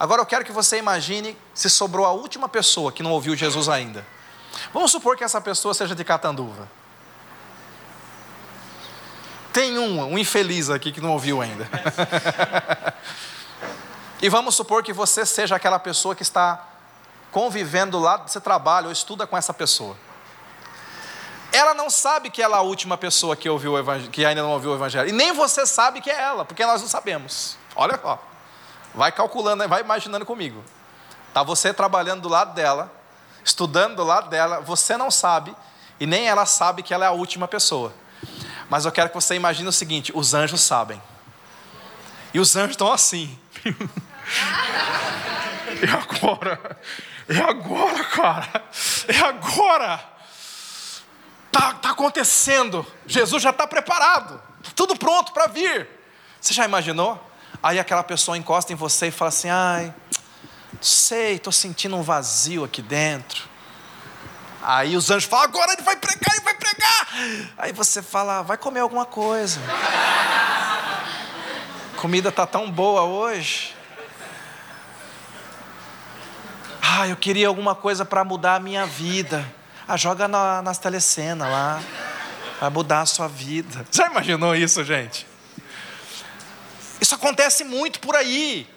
Agora eu quero que você imagine se sobrou a última pessoa que não ouviu Jesus ainda. Vamos supor que essa pessoa seja de Catanduva. Tem um, um infeliz aqui que não ouviu ainda. E vamos supor que você seja aquela pessoa que está convivendo lá do seu trabalho ou estuda com essa pessoa. Ela não sabe que ela é a última pessoa que, ouviu que ainda não ouviu o Evangelho. E nem você sabe que é ela, porque nós não sabemos. Olha só. Vai calculando, vai imaginando comigo. Está você trabalhando do lado dela, estudando do lado dela, você não sabe, e nem ela sabe que ela é a última pessoa. Mas eu quero que você imagine o seguinte: os anjos sabem. E os anjos estão assim. E agora? É agora, cara. É agora. Tá, tá acontecendo. Jesus já está preparado. Tudo pronto para vir. Você já imaginou? Aí aquela pessoa encosta em você e fala assim: ai, sei, estou sentindo um vazio aqui dentro. Aí os anjos falam: agora ele vai pregar, ele vai pregar. Aí você fala: vai comer alguma coisa. comida está tão boa hoje. Ah, eu queria alguma coisa para mudar a minha vida. Ah, joga na, nas telecenas lá. Vai mudar a sua vida. Já imaginou isso, gente? Isso acontece muito por aí.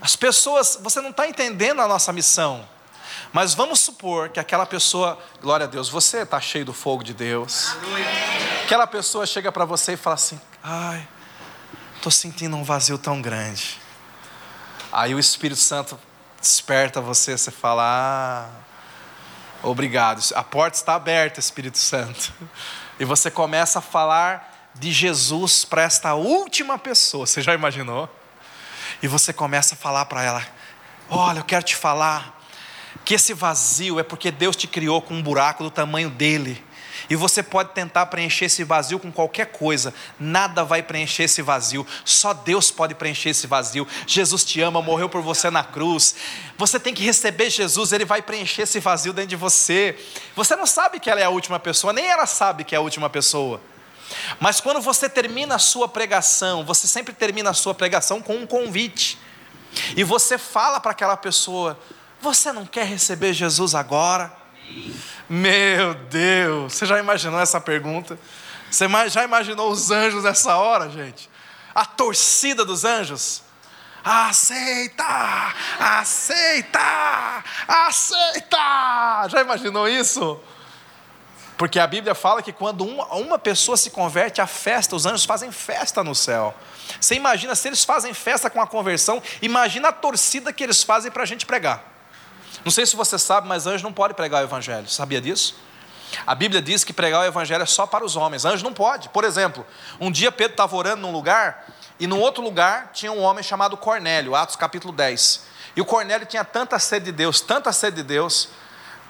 As pessoas, você não está entendendo a nossa missão. Mas vamos supor que aquela pessoa, glória a Deus, você está cheio do fogo de Deus. Aquela pessoa chega para você e fala assim: ai, estou sentindo um vazio tão grande. Aí o Espírito Santo desperta você, você fala: ah, obrigado, a porta está aberta, Espírito Santo. E você começa a falar de Jesus para esta última pessoa, você já imaginou? E você começa a falar para ela: olha, eu quero te falar que esse vazio é porque Deus te criou com um buraco do tamanho dele. E você pode tentar preencher esse vazio com qualquer coisa, nada vai preencher esse vazio, só Deus pode preencher esse vazio. Jesus te ama, morreu por você na cruz. Você tem que receber Jesus, ele vai preencher esse vazio dentro de você. Você não sabe que ela é a última pessoa, nem ela sabe que é a última pessoa. Mas quando você termina a sua pregação, você sempre termina a sua pregação com um convite. E você fala para aquela pessoa: Você não quer receber Jesus agora? Meu Deus, você já imaginou essa pergunta? Você já imaginou os anjos nessa hora, gente? A torcida dos anjos? Aceita! Aceita! Aceita! Já imaginou isso? Porque a Bíblia fala que quando uma, pessoa se converte, a festa, os anjos fazem festa no céu. Você imagina, se eles fazem festa com a conversão, imagina a torcida que eles fazem para a gente pregar. Não sei se você sabe, mas anjo não pode pregar o evangelho. Sabia disso? A Bíblia diz que pregar o evangelho é só para os homens. Anjo não pode. Por exemplo, um dia Pedro estava orando num lugar e num outro lugar tinha um homem chamado Cornélio, Atos capítulo 10. E o Cornélio tinha tanta sede de Deus, tanta sede de Deus,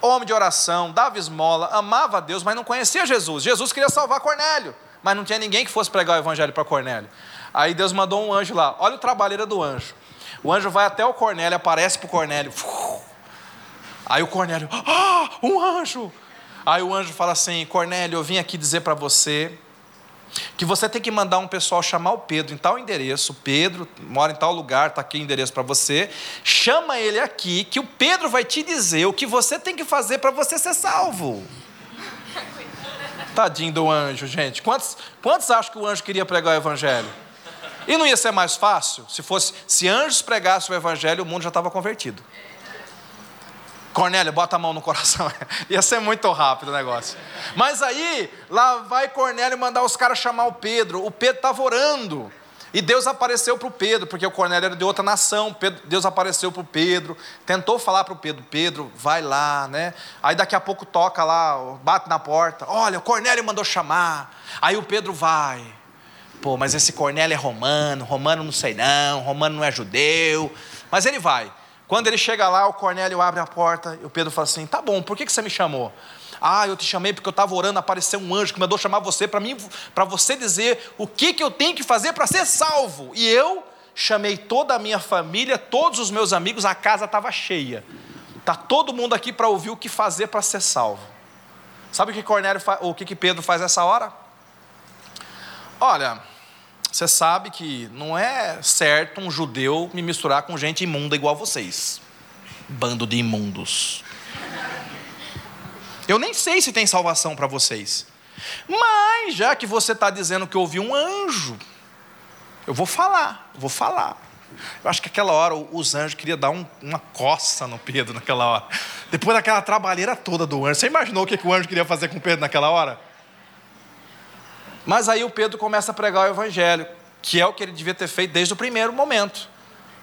homem de oração, dava esmola, amava a Deus, mas não conhecia Jesus. Jesus queria salvar Cornélio, mas não tinha ninguém que fosse pregar o evangelho para Cornélio. Aí Deus mandou um anjo lá. Olha o trabalheira do anjo. O anjo vai até o Cornélio, aparece para o Cornélio. Aí o Cornélio, ah, um anjo. Aí o anjo fala assim: Cornélio, eu vim aqui dizer para você que você tem que mandar um pessoal chamar o Pedro em tal endereço. Pedro mora em tal lugar, está aqui o endereço para você. Chama ele aqui, que o Pedro vai te dizer o que você tem que fazer para você ser salvo. Tadinho do anjo, gente. Quantos, quantos acham que o anjo queria pregar o evangelho? E não ia ser mais fácil se fosse se anjos pregassem o evangelho, o mundo já estava convertido. Cornélio, bota a mão no coração. Ia ser muito rápido o negócio. Mas aí, lá vai Cornélio mandar os caras chamar o Pedro. O Pedro estava orando. E Deus apareceu para o Pedro, porque o Cornélio era de outra nação. Deus apareceu para o Pedro, tentou falar para o Pedro: Pedro, vai lá, né? Aí daqui a pouco toca lá, bate na porta: Olha, o Cornélio mandou chamar. Aí o Pedro vai. Pô, mas esse Cornélio é romano, romano não sei não, romano não é judeu. Mas ele vai. Quando ele chega lá, o Cornélio abre a porta e o Pedro fala assim: Tá bom, por que você me chamou? Ah, eu te chamei porque eu estava orando, apareceu um anjo que mandou chamar você para mim, para você dizer o que, que eu tenho que fazer para ser salvo. E eu chamei toda a minha família, todos os meus amigos, a casa estava cheia. Tá todo mundo aqui para ouvir o que fazer para ser salvo. Sabe o que Cornélio o que, que Pedro faz nessa hora? Olha, você sabe que não é certo um judeu me misturar com gente imunda igual vocês. Bando de imundos. Eu nem sei se tem salvação para vocês. Mas, já que você está dizendo que ouviu um anjo, eu vou falar, vou falar. Eu acho que aquela hora os anjos queriam dar um, uma coça no Pedro naquela hora. Depois daquela trabalheira toda do anjo. Você imaginou o que, que o anjo queria fazer com o Pedro naquela hora? Mas aí o Pedro começa a pregar o evangelho, que é o que ele devia ter feito desde o primeiro momento.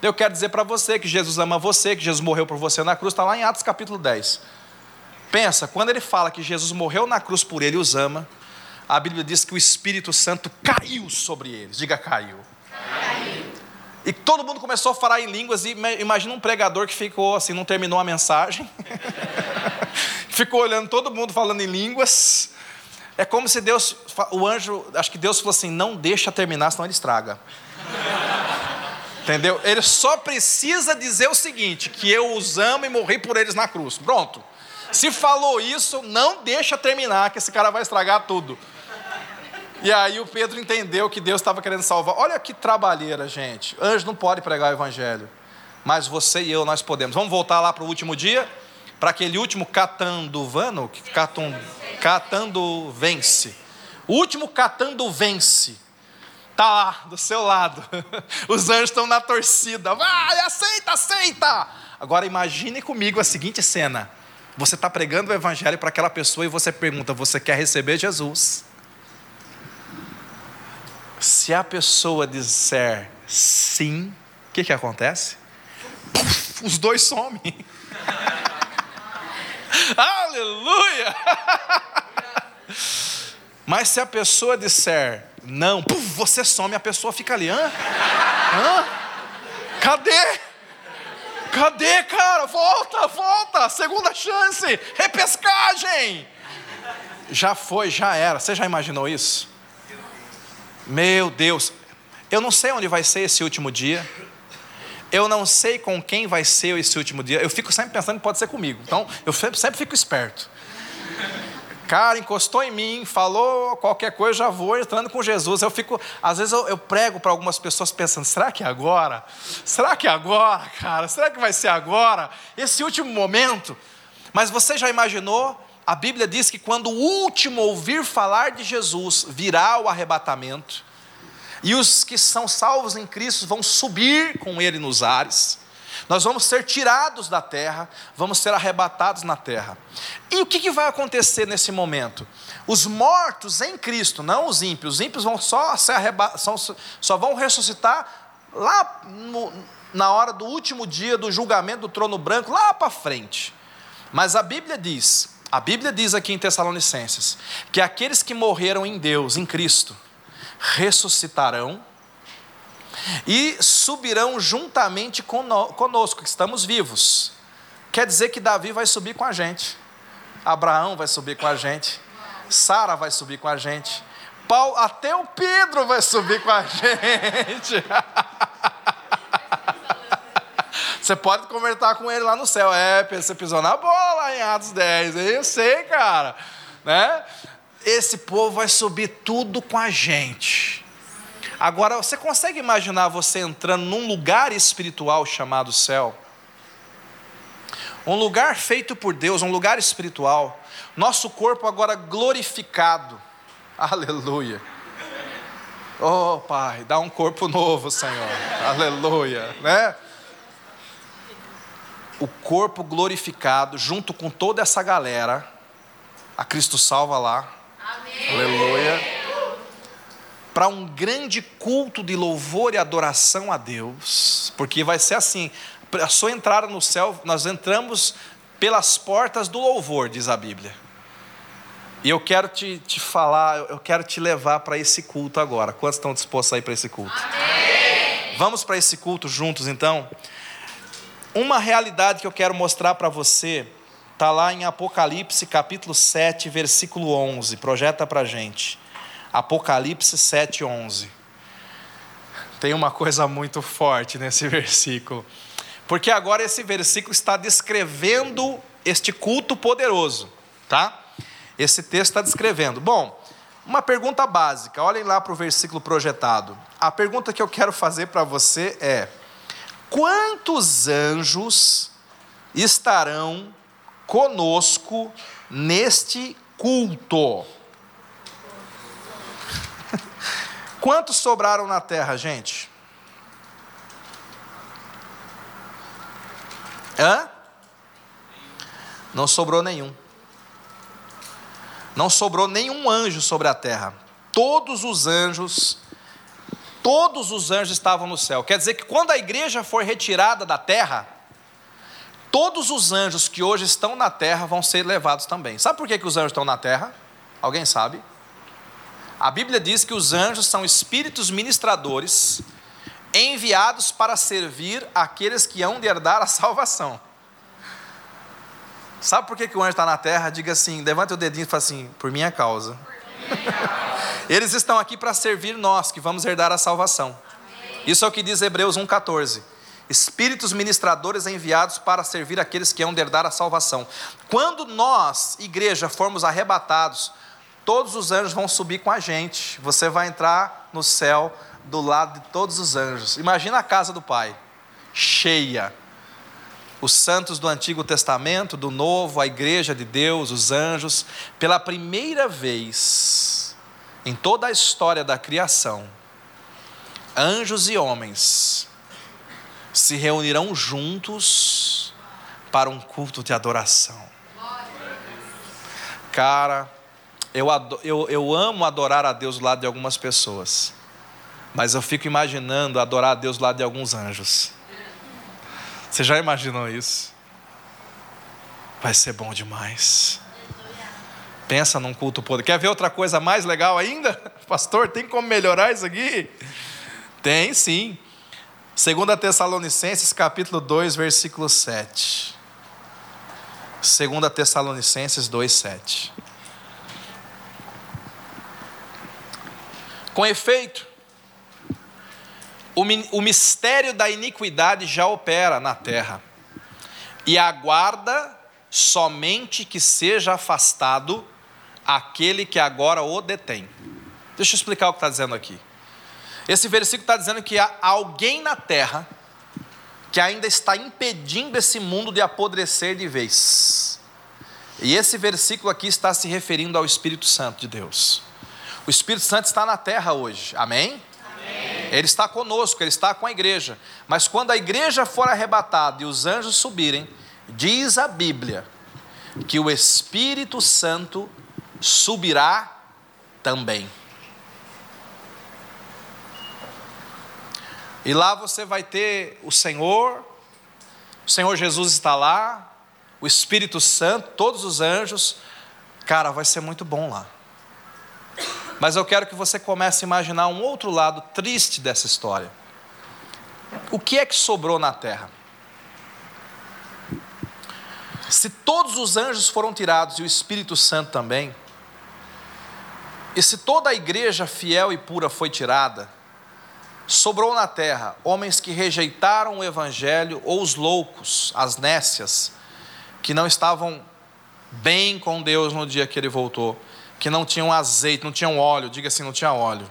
Eu quero dizer para você que Jesus ama você, que Jesus morreu por você na cruz, está lá em Atos capítulo 10. Pensa, quando ele fala que Jesus morreu na cruz por ele e os ama, a Bíblia diz que o Espírito Santo caiu sobre eles. Diga caiu. E todo mundo começou a falar em línguas, e imagina um pregador que ficou assim, não terminou a mensagem. ficou olhando todo mundo falando em línguas. É como se Deus, o anjo, acho que Deus falou assim: não deixa terminar, senão ele estraga. Entendeu? Ele só precisa dizer o seguinte: que eu os amo e morri por eles na cruz. Pronto. Se falou isso, não deixa terminar, que esse cara vai estragar tudo. E aí o Pedro entendeu que Deus estava querendo salvar. Olha que trabalheira, gente. Anjo não pode pregar o evangelho. Mas você e eu, nós podemos. Vamos voltar lá para o último dia? Para aquele último catanduvano, catum, catando vence. O último catando vence. Está lá, do seu lado. Os anjos estão na torcida. Vai, aceita, aceita. Agora imagine comigo a seguinte cena. Você está pregando o evangelho para aquela pessoa e você pergunta: Você quer receber Jesus? Se a pessoa disser sim, o que, que acontece? Puf, os dois somem. Aleluia! Mas se a pessoa disser não, puf, você some, a pessoa fica ali, hã? Hã? Cadê? Cadê, cara? Volta, volta, segunda chance, repescagem. Já foi, já era. Você já imaginou isso? Meu Deus, eu não sei onde vai ser esse último dia. Eu não sei com quem vai ser esse último dia. Eu fico sempre pensando que pode ser comigo. Então, eu sempre fico esperto. Cara, encostou em mim, falou qualquer coisa, já vou entrando com Jesus. Eu fico, às vezes eu, eu prego para algumas pessoas pensando: será que é agora? Será que é agora, cara? Será que vai ser agora? Esse último momento. Mas você já imaginou? A Bíblia diz que quando o último ouvir falar de Jesus, virá o arrebatamento, e os que são salvos em Cristo vão subir com Ele nos ares. Nós vamos ser tirados da terra, vamos ser arrebatados na terra. E o que, que vai acontecer nesse momento? Os mortos em Cristo, não os ímpios, os ímpios vão só, ser só, só vão ressuscitar lá no, na hora do último dia do julgamento do trono branco, lá para frente. Mas a Bíblia diz, a Bíblia diz aqui em Tessalonicenses, que aqueles que morreram em Deus, em Cristo, ressuscitarão e subirão juntamente conosco, que estamos vivos. Quer dizer que Davi vai subir com a gente, Abraão vai subir com a gente, Sara vai subir com a gente, Paulo, até o Pedro vai subir com a gente. Você pode conversar com ele lá no céu. É, você pisou na bola em Atos 10. Eu sei, cara. Né? Esse povo vai subir tudo com a gente. Agora, você consegue imaginar você entrando num lugar espiritual chamado céu? Um lugar feito por Deus, um lugar espiritual. Nosso corpo agora glorificado. Aleluia. Oh, Pai, dá um corpo novo, Senhor. Aleluia, né? O corpo glorificado junto com toda essa galera. A Cristo salva lá. Para um grande culto de louvor e adoração a Deus, porque vai ser assim: a sua entrada no céu, nós entramos pelas portas do louvor, diz a Bíblia. E eu quero te, te falar, eu quero te levar para esse culto agora. Quantos estão dispostos a ir para esse culto? Amém. Vamos para esse culto juntos então? Uma realidade que eu quero mostrar para você está lá em Apocalipse capítulo 7, versículo 11. Projeta para a gente. Apocalipse 7,11. Tem uma coisa muito forte nesse versículo. Porque agora esse versículo está descrevendo este culto poderoso, tá? Esse texto está descrevendo. Bom, uma pergunta básica, olhem lá para o versículo projetado. A pergunta que eu quero fazer para você é: quantos anjos estarão conosco neste culto? Quantos sobraram na terra, gente? Hã? Não sobrou nenhum. Não sobrou nenhum anjo sobre a terra. Todos os anjos, todos os anjos estavam no céu. Quer dizer que quando a igreja for retirada da terra, todos os anjos que hoje estão na terra vão ser levados também. Sabe por que, que os anjos estão na terra? Alguém sabe? A Bíblia diz que os anjos são espíritos ministradores enviados para servir aqueles que hão de herdar a salvação. Sabe por que, que o anjo está na terra? Diga assim, levante o dedinho e fala assim, por minha causa. Eles estão aqui para servir nós, que vamos herdar a salvação. Isso é o que diz Hebreus 1,14. Espíritos ministradores enviados para servir aqueles que hão de herdar a salvação. Quando nós, igreja, formos arrebatados, todos os anjos vão subir com a gente. Você vai entrar no céu do lado de todos os anjos. Imagina a casa do Pai, cheia. Os santos do Antigo Testamento, do Novo, a igreja de Deus, os anjos, pela primeira vez em toda a história da criação, anjos e homens se reunirão juntos para um culto de adoração. Cara, eu, eu, eu amo adorar a Deus do lado de algumas pessoas, mas eu fico imaginando adorar a Deus do lado de alguns anjos. Você já imaginou isso? Vai ser bom demais. Pensa num culto poder. Quer ver outra coisa mais legal ainda? Pastor, tem como melhorar isso aqui? Tem sim. 2 Tessalonicenses capítulo 2, versículo 7. 2 Tessalonicenses 2, 7. Com efeito, o mistério da iniquidade já opera na terra, e aguarda somente que seja afastado aquele que agora o detém. Deixa eu explicar o que está dizendo aqui. Esse versículo está dizendo que há alguém na terra que ainda está impedindo esse mundo de apodrecer de vez. E esse versículo aqui está se referindo ao Espírito Santo de Deus. O Espírito Santo está na terra hoje, amém? amém? Ele está conosco, ele está com a igreja. Mas quando a igreja for arrebatada e os anjos subirem, diz a Bíblia que o Espírito Santo subirá também. E lá você vai ter o Senhor, o Senhor Jesus está lá, o Espírito Santo, todos os anjos. Cara, vai ser muito bom lá. Mas eu quero que você comece a imaginar um outro lado triste dessa história. O que é que sobrou na terra? Se todos os anjos foram tirados e o Espírito Santo também, e se toda a igreja fiel e pura foi tirada, sobrou na terra homens que rejeitaram o evangelho ou os loucos, as nécias, que não estavam bem com Deus no dia que ele voltou, que não tinham azeite, não tinham óleo, diga assim, não tinha óleo.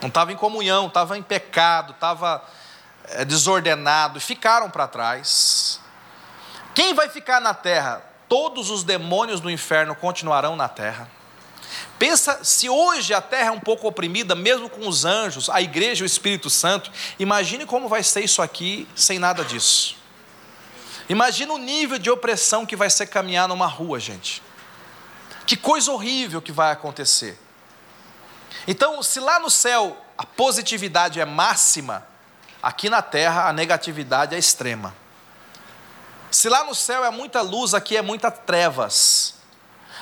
Não estava em comunhão, estava em pecado, estava é, desordenado, e ficaram para trás. Quem vai ficar na terra? Todos os demônios do inferno continuarão na terra. Pensa se hoje a terra é um pouco oprimida, mesmo com os anjos, a igreja e o Espírito Santo, imagine como vai ser isso aqui sem nada disso. Imagina o nível de opressão que vai ser caminhar numa rua, gente. Que coisa horrível que vai acontecer. Então, se lá no céu a positividade é máxima, aqui na terra a negatividade é extrema. Se lá no céu é muita luz, aqui é muita trevas.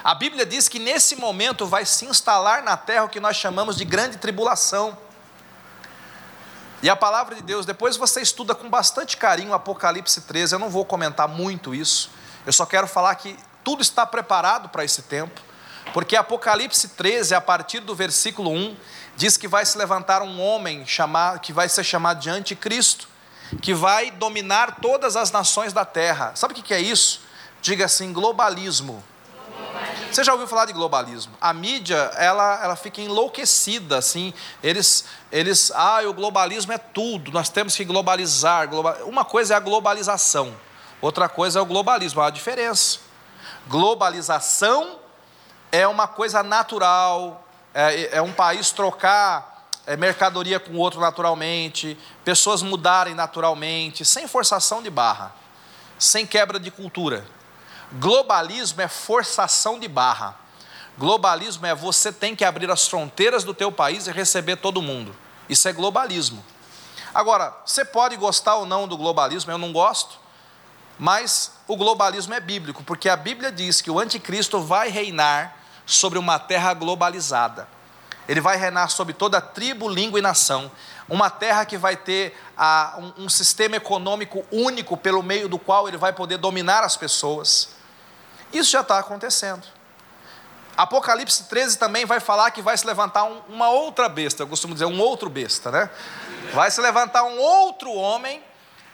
A Bíblia diz que nesse momento vai se instalar na terra o que nós chamamos de grande tribulação. E a palavra de Deus, depois você estuda com bastante carinho Apocalipse 13, eu não vou comentar muito isso, eu só quero falar que tudo está preparado para esse tempo, porque Apocalipse 13, a partir do versículo 1, diz que vai se levantar um homem chamado, que vai ser chamado de anticristo, que vai dominar todas as nações da terra. Sabe o que é isso? Diga assim: globalismo. Você já ouviu falar de globalismo? A mídia, ela, ela fica enlouquecida, assim. Eles, eles, ah, o globalismo é tudo. Nós temos que globalizar. Global... Uma coisa é a globalização, outra coisa é o globalismo. Há uma diferença. Globalização é uma coisa natural. É, é um país trocar é, mercadoria com outro naturalmente, pessoas mudarem naturalmente, sem forçação de barra, sem quebra de cultura. Globalismo é forçação de barra. Globalismo é você tem que abrir as fronteiras do teu país e receber todo mundo. Isso é globalismo. Agora, você pode gostar ou não do globalismo, eu não gosto, mas o globalismo é bíblico, porque a Bíblia diz que o anticristo vai reinar sobre uma terra globalizada. Ele vai reinar sobre toda tribo, língua e nação. Uma terra que vai ter um, um sistema econômico único pelo meio do qual ele vai poder dominar as pessoas. Isso já está acontecendo. Apocalipse 13 também vai falar que vai se levantar um, uma outra besta, eu costumo dizer um outro besta, né? Vai se levantar um outro homem,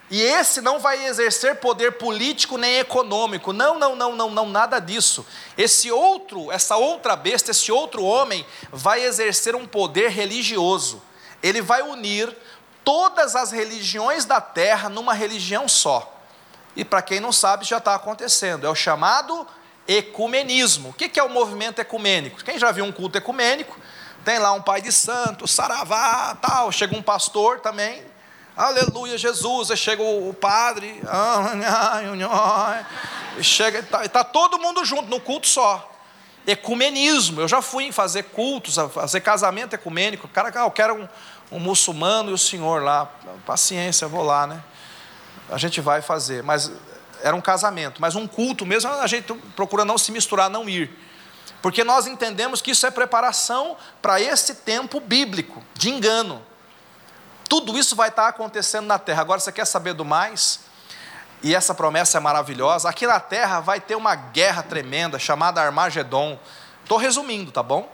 e esse não vai exercer poder político nem econômico. Não, não, não, não, não, nada disso. Esse outro, essa outra besta, esse outro homem vai exercer um poder religioso. Ele vai unir todas as religiões da terra numa religião só. E para quem não sabe, já está acontecendo. É o chamado ecumenismo. O que é o movimento ecumênico? Quem já viu um culto ecumênico? Tem lá um pai de santo, saravá, tal. Chega um pastor também. Aleluia, Jesus. Aí chega o padre. Chega, está tá todo mundo junto no culto só. Ecumenismo. Eu já fui fazer cultos, fazer casamento ecumênico. O cara, ah, eu quero um, um muçulmano e o senhor lá. Paciência, vou lá, né? a gente vai fazer. Mas era um casamento, mas um culto mesmo, a gente procura não se misturar, não ir. Porque nós entendemos que isso é preparação para esse tempo bíblico, de engano. Tudo isso vai estar acontecendo na terra. Agora você quer saber do mais? E essa promessa é maravilhosa. Aqui na terra vai ter uma guerra tremenda chamada Armagedon. Estou resumindo, tá bom?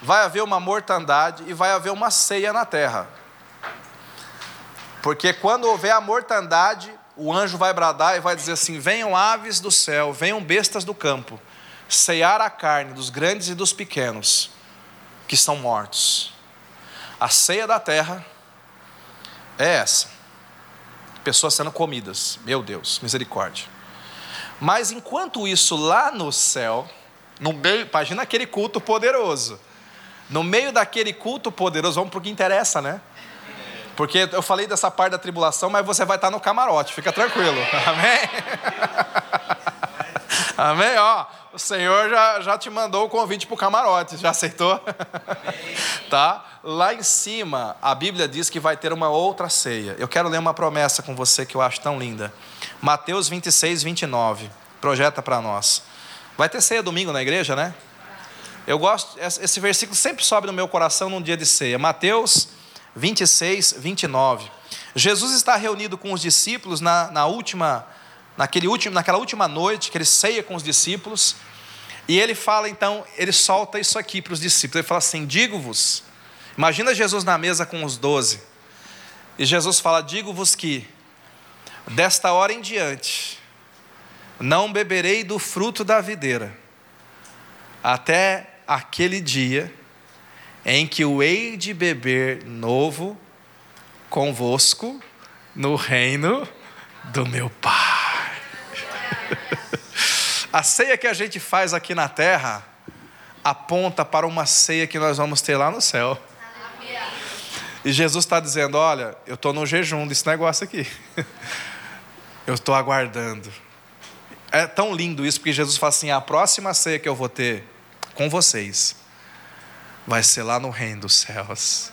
Vai haver uma mortandade e vai haver uma ceia na terra. Porque quando houver a mortandade, o anjo vai bradar e vai dizer assim: Venham aves do céu, venham bestas do campo, ceiar a carne dos grandes e dos pequenos que estão mortos. A ceia da terra é essa. Pessoas sendo comidas. Meu Deus, misericórdia. Mas enquanto isso, lá no céu, no meio, imagina aquele culto poderoso. No meio daquele culto poderoso, vamos para o que interessa, né? Porque eu falei dessa parte da tribulação, mas você vai estar no camarote, fica tranquilo. Amém? Amém? Ó, o Senhor já, já te mandou o convite para o camarote, já aceitou? tá? Lá em cima, a Bíblia diz que vai ter uma outra ceia. Eu quero ler uma promessa com você que eu acho tão linda. Mateus 26, 29. Projeta para nós. Vai ter ceia domingo na igreja, né? Eu gosto, esse versículo sempre sobe no meu coração num dia de ceia. Mateus 26, 29. Jesus está reunido com os discípulos na, na última, naquele último, naquela última noite que ele ceia com os discípulos. E ele fala então, ele solta isso aqui para os discípulos. Ele fala assim: Digo-vos, imagina Jesus na mesa com os doze. E Jesus fala: Digo-vos que, desta hora em diante, não beberei do fruto da videira, até aquele dia em que o hei de beber novo convosco no reino do meu Pai. A ceia que a gente faz aqui na terra aponta para uma ceia que nós vamos ter lá no céu. E Jesus está dizendo: Olha, eu estou no jejum desse negócio aqui. Eu estou aguardando. É tão lindo isso, porque Jesus fala assim: a próxima ceia que eu vou ter com vocês vai ser lá no reino dos céus.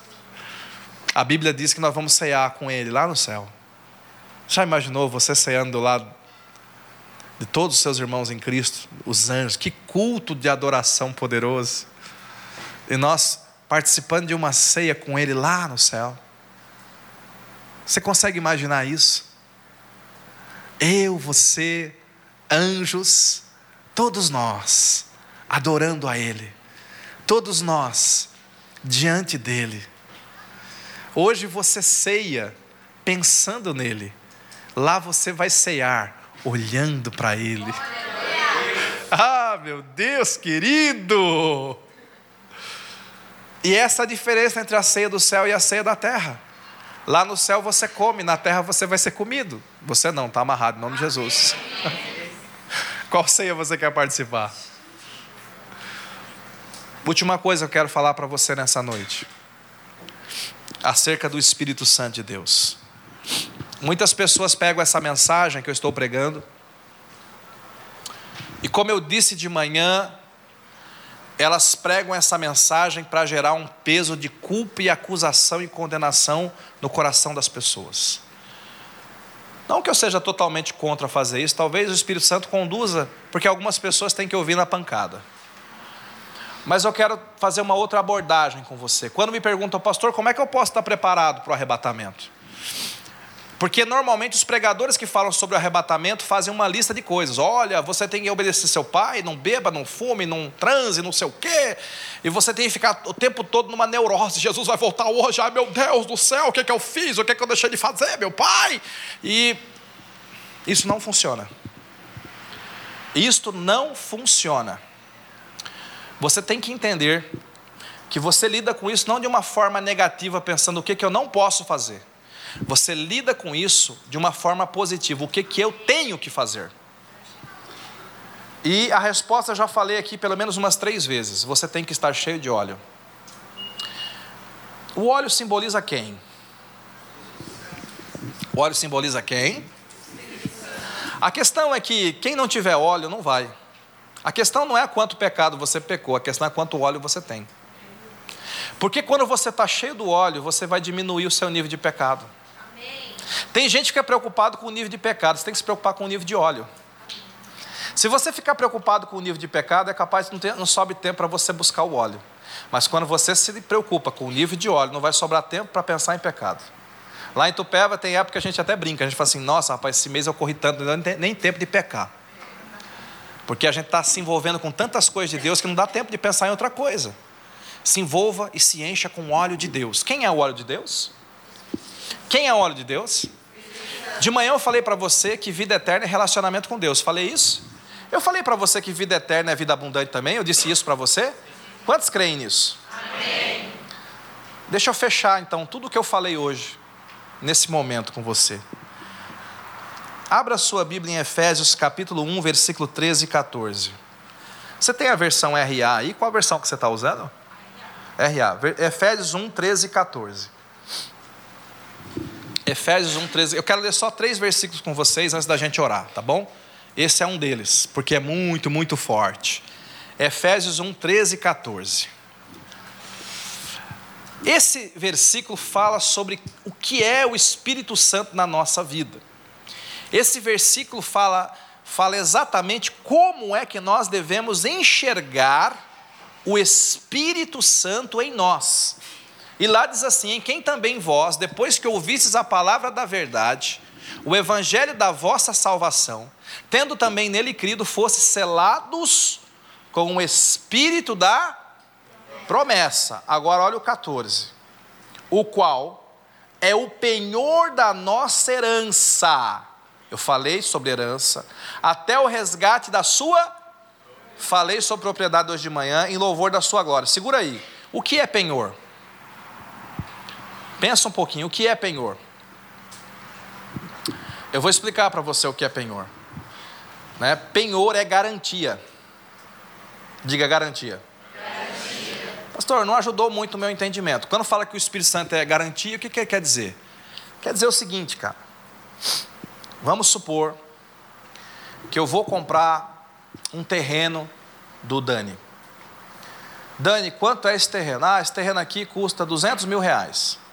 A Bíblia diz que nós vamos cear com Ele lá no céu. Já imaginou você ceando do lado de todos os seus irmãos em Cristo, os anjos? Que culto de adoração poderoso. E nós participando de uma ceia com Ele lá no céu. Você consegue imaginar isso? Eu, você, anjos, todos nós, adorando a Ele todos nós, diante dEle. Hoje você ceia pensando nele, lá você vai ceiar olhando para Ele. Ah, meu Deus querido! E essa é a diferença entre a ceia do céu e a ceia da terra. Lá no céu você come, na terra você vai ser comido. Você não, está amarrado em nome de Jesus. Qual ceia você quer participar? Última coisa que eu quero falar para você nessa noite, acerca do Espírito Santo de Deus. Muitas pessoas pegam essa mensagem que eu estou pregando, e como eu disse de manhã, elas pregam essa mensagem para gerar um peso de culpa e acusação e condenação no coração das pessoas. Não que eu seja totalmente contra fazer isso, talvez o Espírito Santo conduza, porque algumas pessoas têm que ouvir na pancada. Mas eu quero fazer uma outra abordagem com você. Quando me perguntam, pastor, como é que eu posso estar preparado para o arrebatamento? Porque normalmente os pregadores que falam sobre o arrebatamento fazem uma lista de coisas. Olha, você tem que obedecer seu pai, não beba, não fume, não transe, não sei o quê. E você tem que ficar o tempo todo numa neurose. Jesus vai voltar hoje. Ai meu Deus do céu, o que, é que eu fiz? O que, é que eu deixei de fazer, meu pai? E isso não funciona. Isto não funciona. Você tem que entender que você lida com isso não de uma forma negativa, pensando o que, que eu não posso fazer. Você lida com isso de uma forma positiva, o que, que eu tenho que fazer. E a resposta eu já falei aqui pelo menos umas três vezes: você tem que estar cheio de óleo. O óleo simboliza quem? O óleo simboliza quem? A questão é que quem não tiver óleo não vai. A questão não é quanto pecado você pecou, a questão é quanto óleo você tem. Porque quando você está cheio do óleo, você vai diminuir o seu nível de pecado. Tem gente que é preocupado com o nível de pecado, você tem que se preocupar com o nível de óleo. Se você ficar preocupado com o nível de pecado, é capaz de não, ter, não sobe tempo para você buscar o óleo. Mas quando você se preocupa com o nível de óleo, não vai sobrar tempo para pensar em pecado. Lá em Tupéva tem época que a gente até brinca, a gente fala assim, nossa rapaz, esse mês eu corri tanto, não deu nem tempo de pecar. Porque a gente está se envolvendo com tantas coisas de Deus que não dá tempo de pensar em outra coisa. Se envolva e se encha com o óleo de Deus. Quem é o óleo de Deus? Quem é o óleo de Deus? De manhã eu falei para você que vida eterna é relacionamento com Deus. Falei isso? Eu falei para você que vida eterna é vida abundante também, eu disse isso para você? Quantos creem nisso? Amém. Deixa eu fechar então tudo o que eu falei hoje, nesse momento com você. Abra sua Bíblia em Efésios capítulo 1, versículo 13 e 14. Você tem a versão RA aí? Qual a versão que você está usando? RA. Efésios 1, 13 e 14. Efésios 1, 13. Eu quero ler só três versículos com vocês antes da gente orar, tá bom? Esse é um deles, porque é muito, muito forte. Efésios 1, 13 e 14. Esse versículo fala sobre o que é o Espírito Santo na nossa vida. Esse versículo fala, fala exatamente como é que nós devemos enxergar o Espírito Santo em nós. E lá diz assim: em quem também vós, depois que ouvistes a palavra da verdade, o evangelho da vossa salvação, tendo também nele crido, fosse selados com o Espírito da promessa. Agora olha o 14. O qual é o penhor da nossa herança eu falei sobre herança, até o resgate da sua. Falei sobre propriedade hoje de manhã, em louvor da sua glória. Segura aí. O que é penhor? Pensa um pouquinho, o que é penhor? Eu vou explicar para você o que é penhor. Né? Penhor é garantia. Diga garantia. garantia. Pastor, não ajudou muito o meu entendimento. Quando fala que o Espírito Santo é garantia, o que, que quer dizer? Quer dizer o seguinte, cara. Vamos supor que eu vou comprar um terreno do Dani. Dani, quanto é esse terreno? Ah, esse terreno aqui custa 200 mil reais.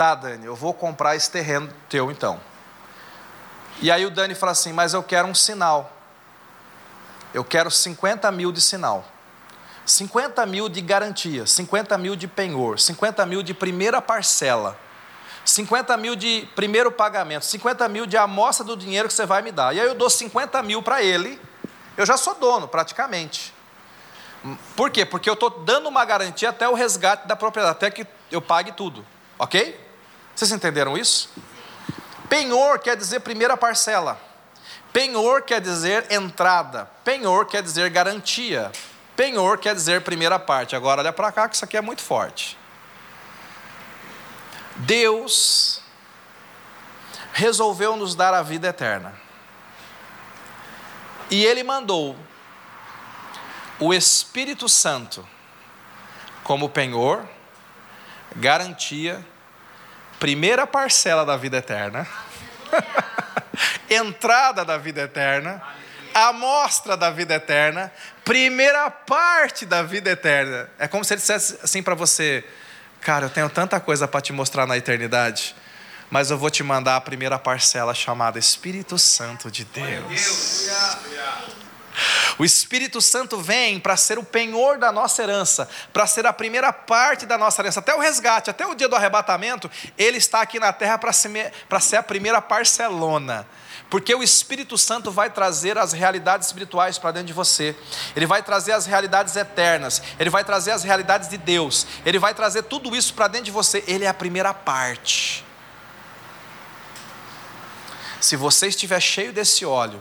Tá, Dani, eu vou comprar esse terreno teu então. E aí o Dani fala assim: Mas eu quero um sinal. Eu quero 50 mil de sinal. 50 mil de garantia, 50 mil de penhor, 50 mil de primeira parcela. 50 mil de primeiro pagamento, 50 mil de amostra do dinheiro que você vai me dar. E aí eu dou 50 mil para ele, eu já sou dono praticamente. Por quê? Porque eu estou dando uma garantia até o resgate da propriedade, até que eu pague tudo. Ok? Vocês entenderam isso? Penhor quer dizer primeira parcela. Penhor quer dizer entrada. Penhor quer dizer garantia. Penhor quer dizer primeira parte. Agora olha para cá que isso aqui é muito forte. Deus resolveu nos dar a vida eterna. E Ele mandou o Espírito Santo como penhor, garantia, primeira parcela da vida eterna, entrada da vida eterna, amostra da vida eterna, primeira parte da vida eterna. É como se ele dissesse assim para você: Cara, eu tenho tanta coisa para te mostrar na eternidade, mas eu vou te mandar a primeira parcela chamada Espírito Santo de Deus. O Espírito Santo vem para ser o penhor da nossa herança, para ser a primeira parte da nossa herança, até o resgate, até o dia do arrebatamento, ele está aqui na terra para ser, para ser a primeira parcelona. Porque o Espírito Santo vai trazer as realidades espirituais para dentro de você. Ele vai trazer as realidades eternas. Ele vai trazer as realidades de Deus. Ele vai trazer tudo isso para dentro de você. Ele é a primeira parte. Se você estiver cheio desse óleo,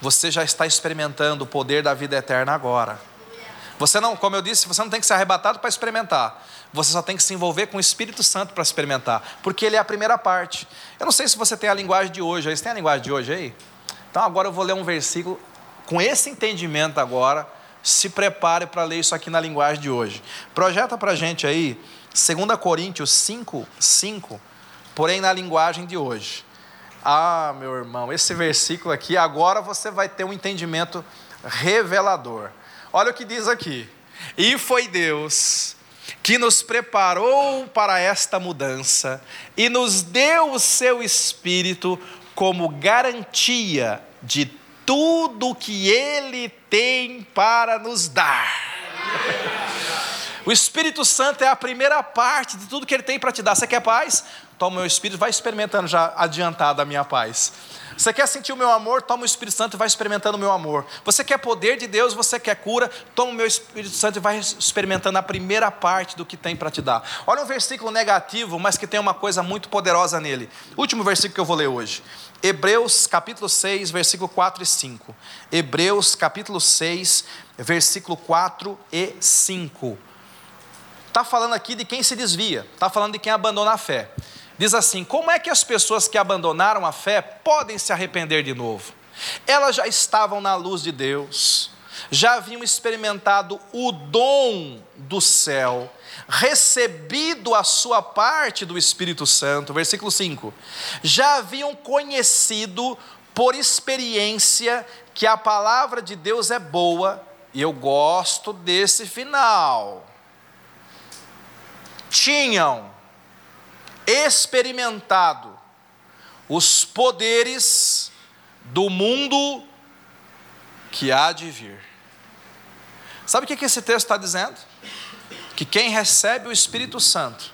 você já está experimentando o poder da vida eterna agora. Você não, como eu disse, você não tem que ser arrebatado para experimentar. Você só tem que se envolver com o Espírito Santo para experimentar, porque ele é a primeira parte. Eu não sei se você tem a linguagem de hoje, você tem a linguagem de hoje aí? Então agora eu vou ler um versículo com esse entendimento agora. Se prepare para ler isso aqui na linguagem de hoje. Projeta para a gente aí 2 Coríntios 5, 5, porém na linguagem de hoje. Ah, meu irmão, esse versículo aqui, agora você vai ter um entendimento revelador. Olha o que diz aqui. E foi Deus que nos preparou para esta mudança e nos deu o seu Espírito como garantia de tudo que Ele tem para nos dar. O Espírito Santo é a primeira parte de tudo que ele tem para te dar. Você quer paz? Toma o meu Espírito, vai experimentando já adiantado a minha paz. Você quer sentir o meu amor? Toma o Espírito Santo e vai experimentando o meu amor. Você quer poder de Deus? Você quer cura? Toma o meu Espírito Santo e vai experimentando a primeira parte do que tem para te dar. Olha um versículo negativo, mas que tem uma coisa muito poderosa nele. Último versículo que eu vou ler hoje. Hebreus capítulo 6, versículo 4 e 5. Hebreus capítulo 6, versículo 4 e 5. Está falando aqui de quem se desvia, está falando de quem abandona a fé. Diz assim: como é que as pessoas que abandonaram a fé podem se arrepender de novo? Elas já estavam na luz de Deus, já haviam experimentado o dom do céu, recebido a sua parte do Espírito Santo, versículo 5. Já haviam conhecido por experiência que a palavra de Deus é boa, e eu gosto desse final. Tinham experimentado os poderes do mundo que há de vir. Sabe o que esse texto está dizendo? Que quem recebe o Espírito Santo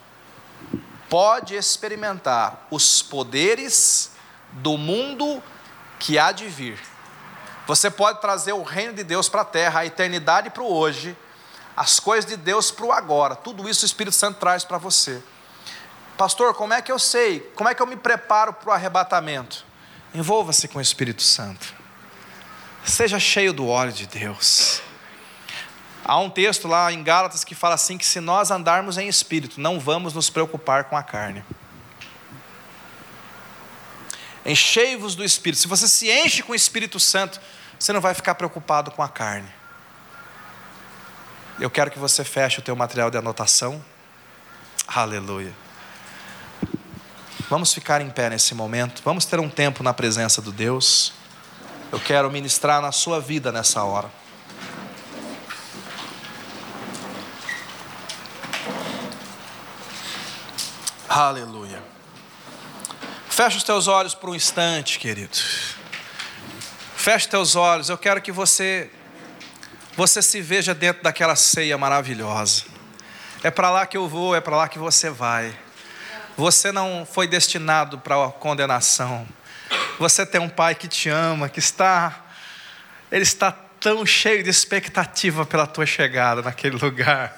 pode experimentar os poderes do mundo que há de vir. Você pode trazer o reino de Deus para a terra, a eternidade para o hoje, as coisas de Deus para o agora. Tudo isso o Espírito Santo traz para você. Pastor, como é que eu sei? Como é que eu me preparo para o arrebatamento? Envolva-se com o Espírito Santo. Seja cheio do óleo de Deus. Há um texto lá em Gálatas que fala assim: que se nós andarmos em espírito, não vamos nos preocupar com a carne. Enchei-vos do Espírito. Se você se enche com o Espírito Santo, você não vai ficar preocupado com a carne. Eu quero que você feche o teu material de anotação. Aleluia. Vamos ficar em pé nesse momento. Vamos ter um tempo na presença do Deus. Eu quero ministrar na sua vida nessa hora. Aleluia. Feche os teus olhos por um instante, querido. Feche teus olhos. Eu quero que você você se veja dentro daquela ceia maravilhosa. É para lá que eu vou, é para lá que você vai. Você não foi destinado para a condenação. Você tem um pai que te ama, que está ele está tão cheio de expectativa pela tua chegada naquele lugar.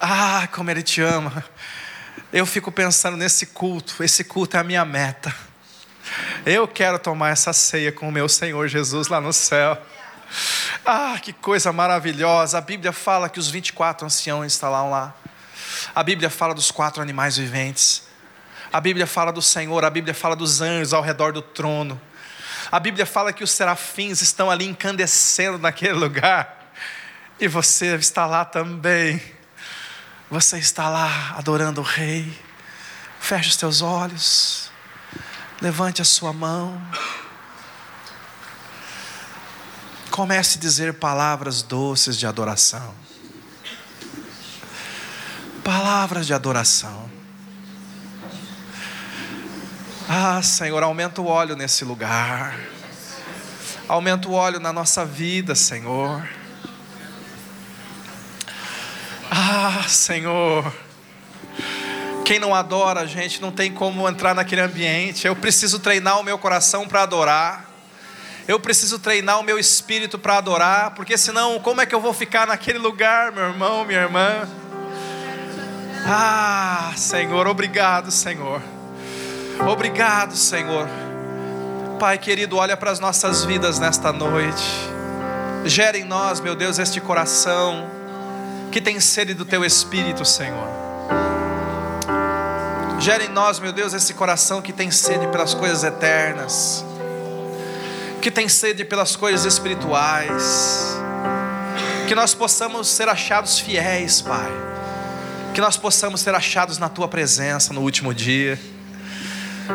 Ah, como ele te ama. Eu fico pensando nesse culto, esse culto é a minha meta. Eu quero tomar essa ceia com o meu Senhor Jesus lá no céu. Ah, que coisa maravilhosa. A Bíblia fala que os 24 anciãos estão lá. A Bíblia fala dos quatro animais viventes. A Bíblia fala do Senhor, a Bíblia fala dos anjos ao redor do trono. A Bíblia fala que os serafins estão ali incandescendo naquele lugar. E você está lá também. Você está lá adorando o Rei. Feche os teus olhos. Levante a sua mão. Comece a dizer palavras doces de adoração palavras de adoração. Ah, Senhor, aumenta o óleo nesse lugar. Aumenta o óleo na nossa vida, Senhor. Ah, Senhor. Quem não adora gente não tem como entrar naquele ambiente. Eu preciso treinar o meu coração para adorar. Eu preciso treinar o meu espírito para adorar, porque senão, como é que eu vou ficar naquele lugar, meu irmão, minha irmã? Ah, Senhor, obrigado, Senhor. Obrigado, Senhor. Pai querido, olha para as nossas vidas nesta noite. Gera em nós, meu Deus, este coração que tem sede do teu espírito, Senhor. Gera em nós, meu Deus, esse coração que tem sede pelas coisas eternas, que tem sede pelas coisas espirituais. Que nós possamos ser achados fiéis, Pai que nós possamos ser achados na tua presença no último dia.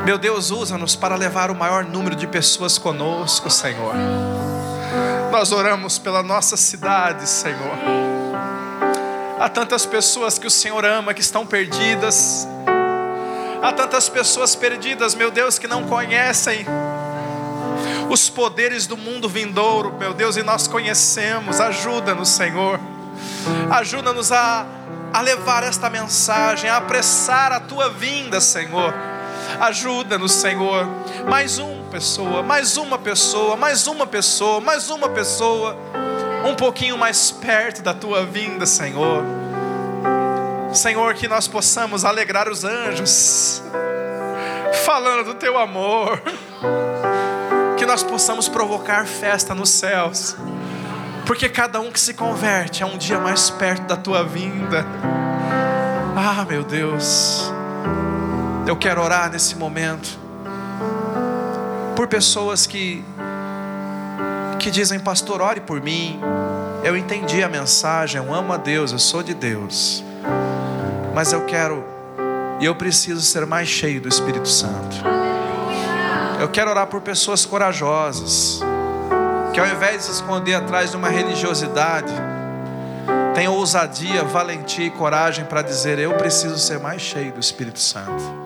Meu Deus, usa-nos para levar o maior número de pessoas conosco, Senhor. Nós oramos pela nossa cidade, Senhor. Há tantas pessoas que o Senhor ama que estão perdidas. Há tantas pessoas perdidas, meu Deus, que não conhecem os poderes do mundo vindouro, meu Deus, e nós conhecemos. Ajuda-nos, Senhor Ajuda-nos a, a levar esta mensagem, a apressar a tua vinda, Senhor. Ajuda-nos, Senhor. Mais uma pessoa, mais uma pessoa, mais uma pessoa, mais uma pessoa. Um pouquinho mais perto da tua vinda, Senhor. Senhor, que nós possamos alegrar os anjos, falando do teu amor. Que nós possamos provocar festa nos céus porque cada um que se converte é um dia mais perto da tua vinda. Ah, meu Deus, eu quero orar nesse momento por pessoas que que dizem, pastor, ore por mim. Eu entendi a mensagem, eu amo a Deus, eu sou de Deus. Mas eu quero e eu preciso ser mais cheio do Espírito Santo. Eu quero orar por pessoas corajosas que ao invés de se esconder atrás de uma religiosidade, tenha ousadia, valentia e coragem para dizer: Eu preciso ser mais cheio do Espírito Santo.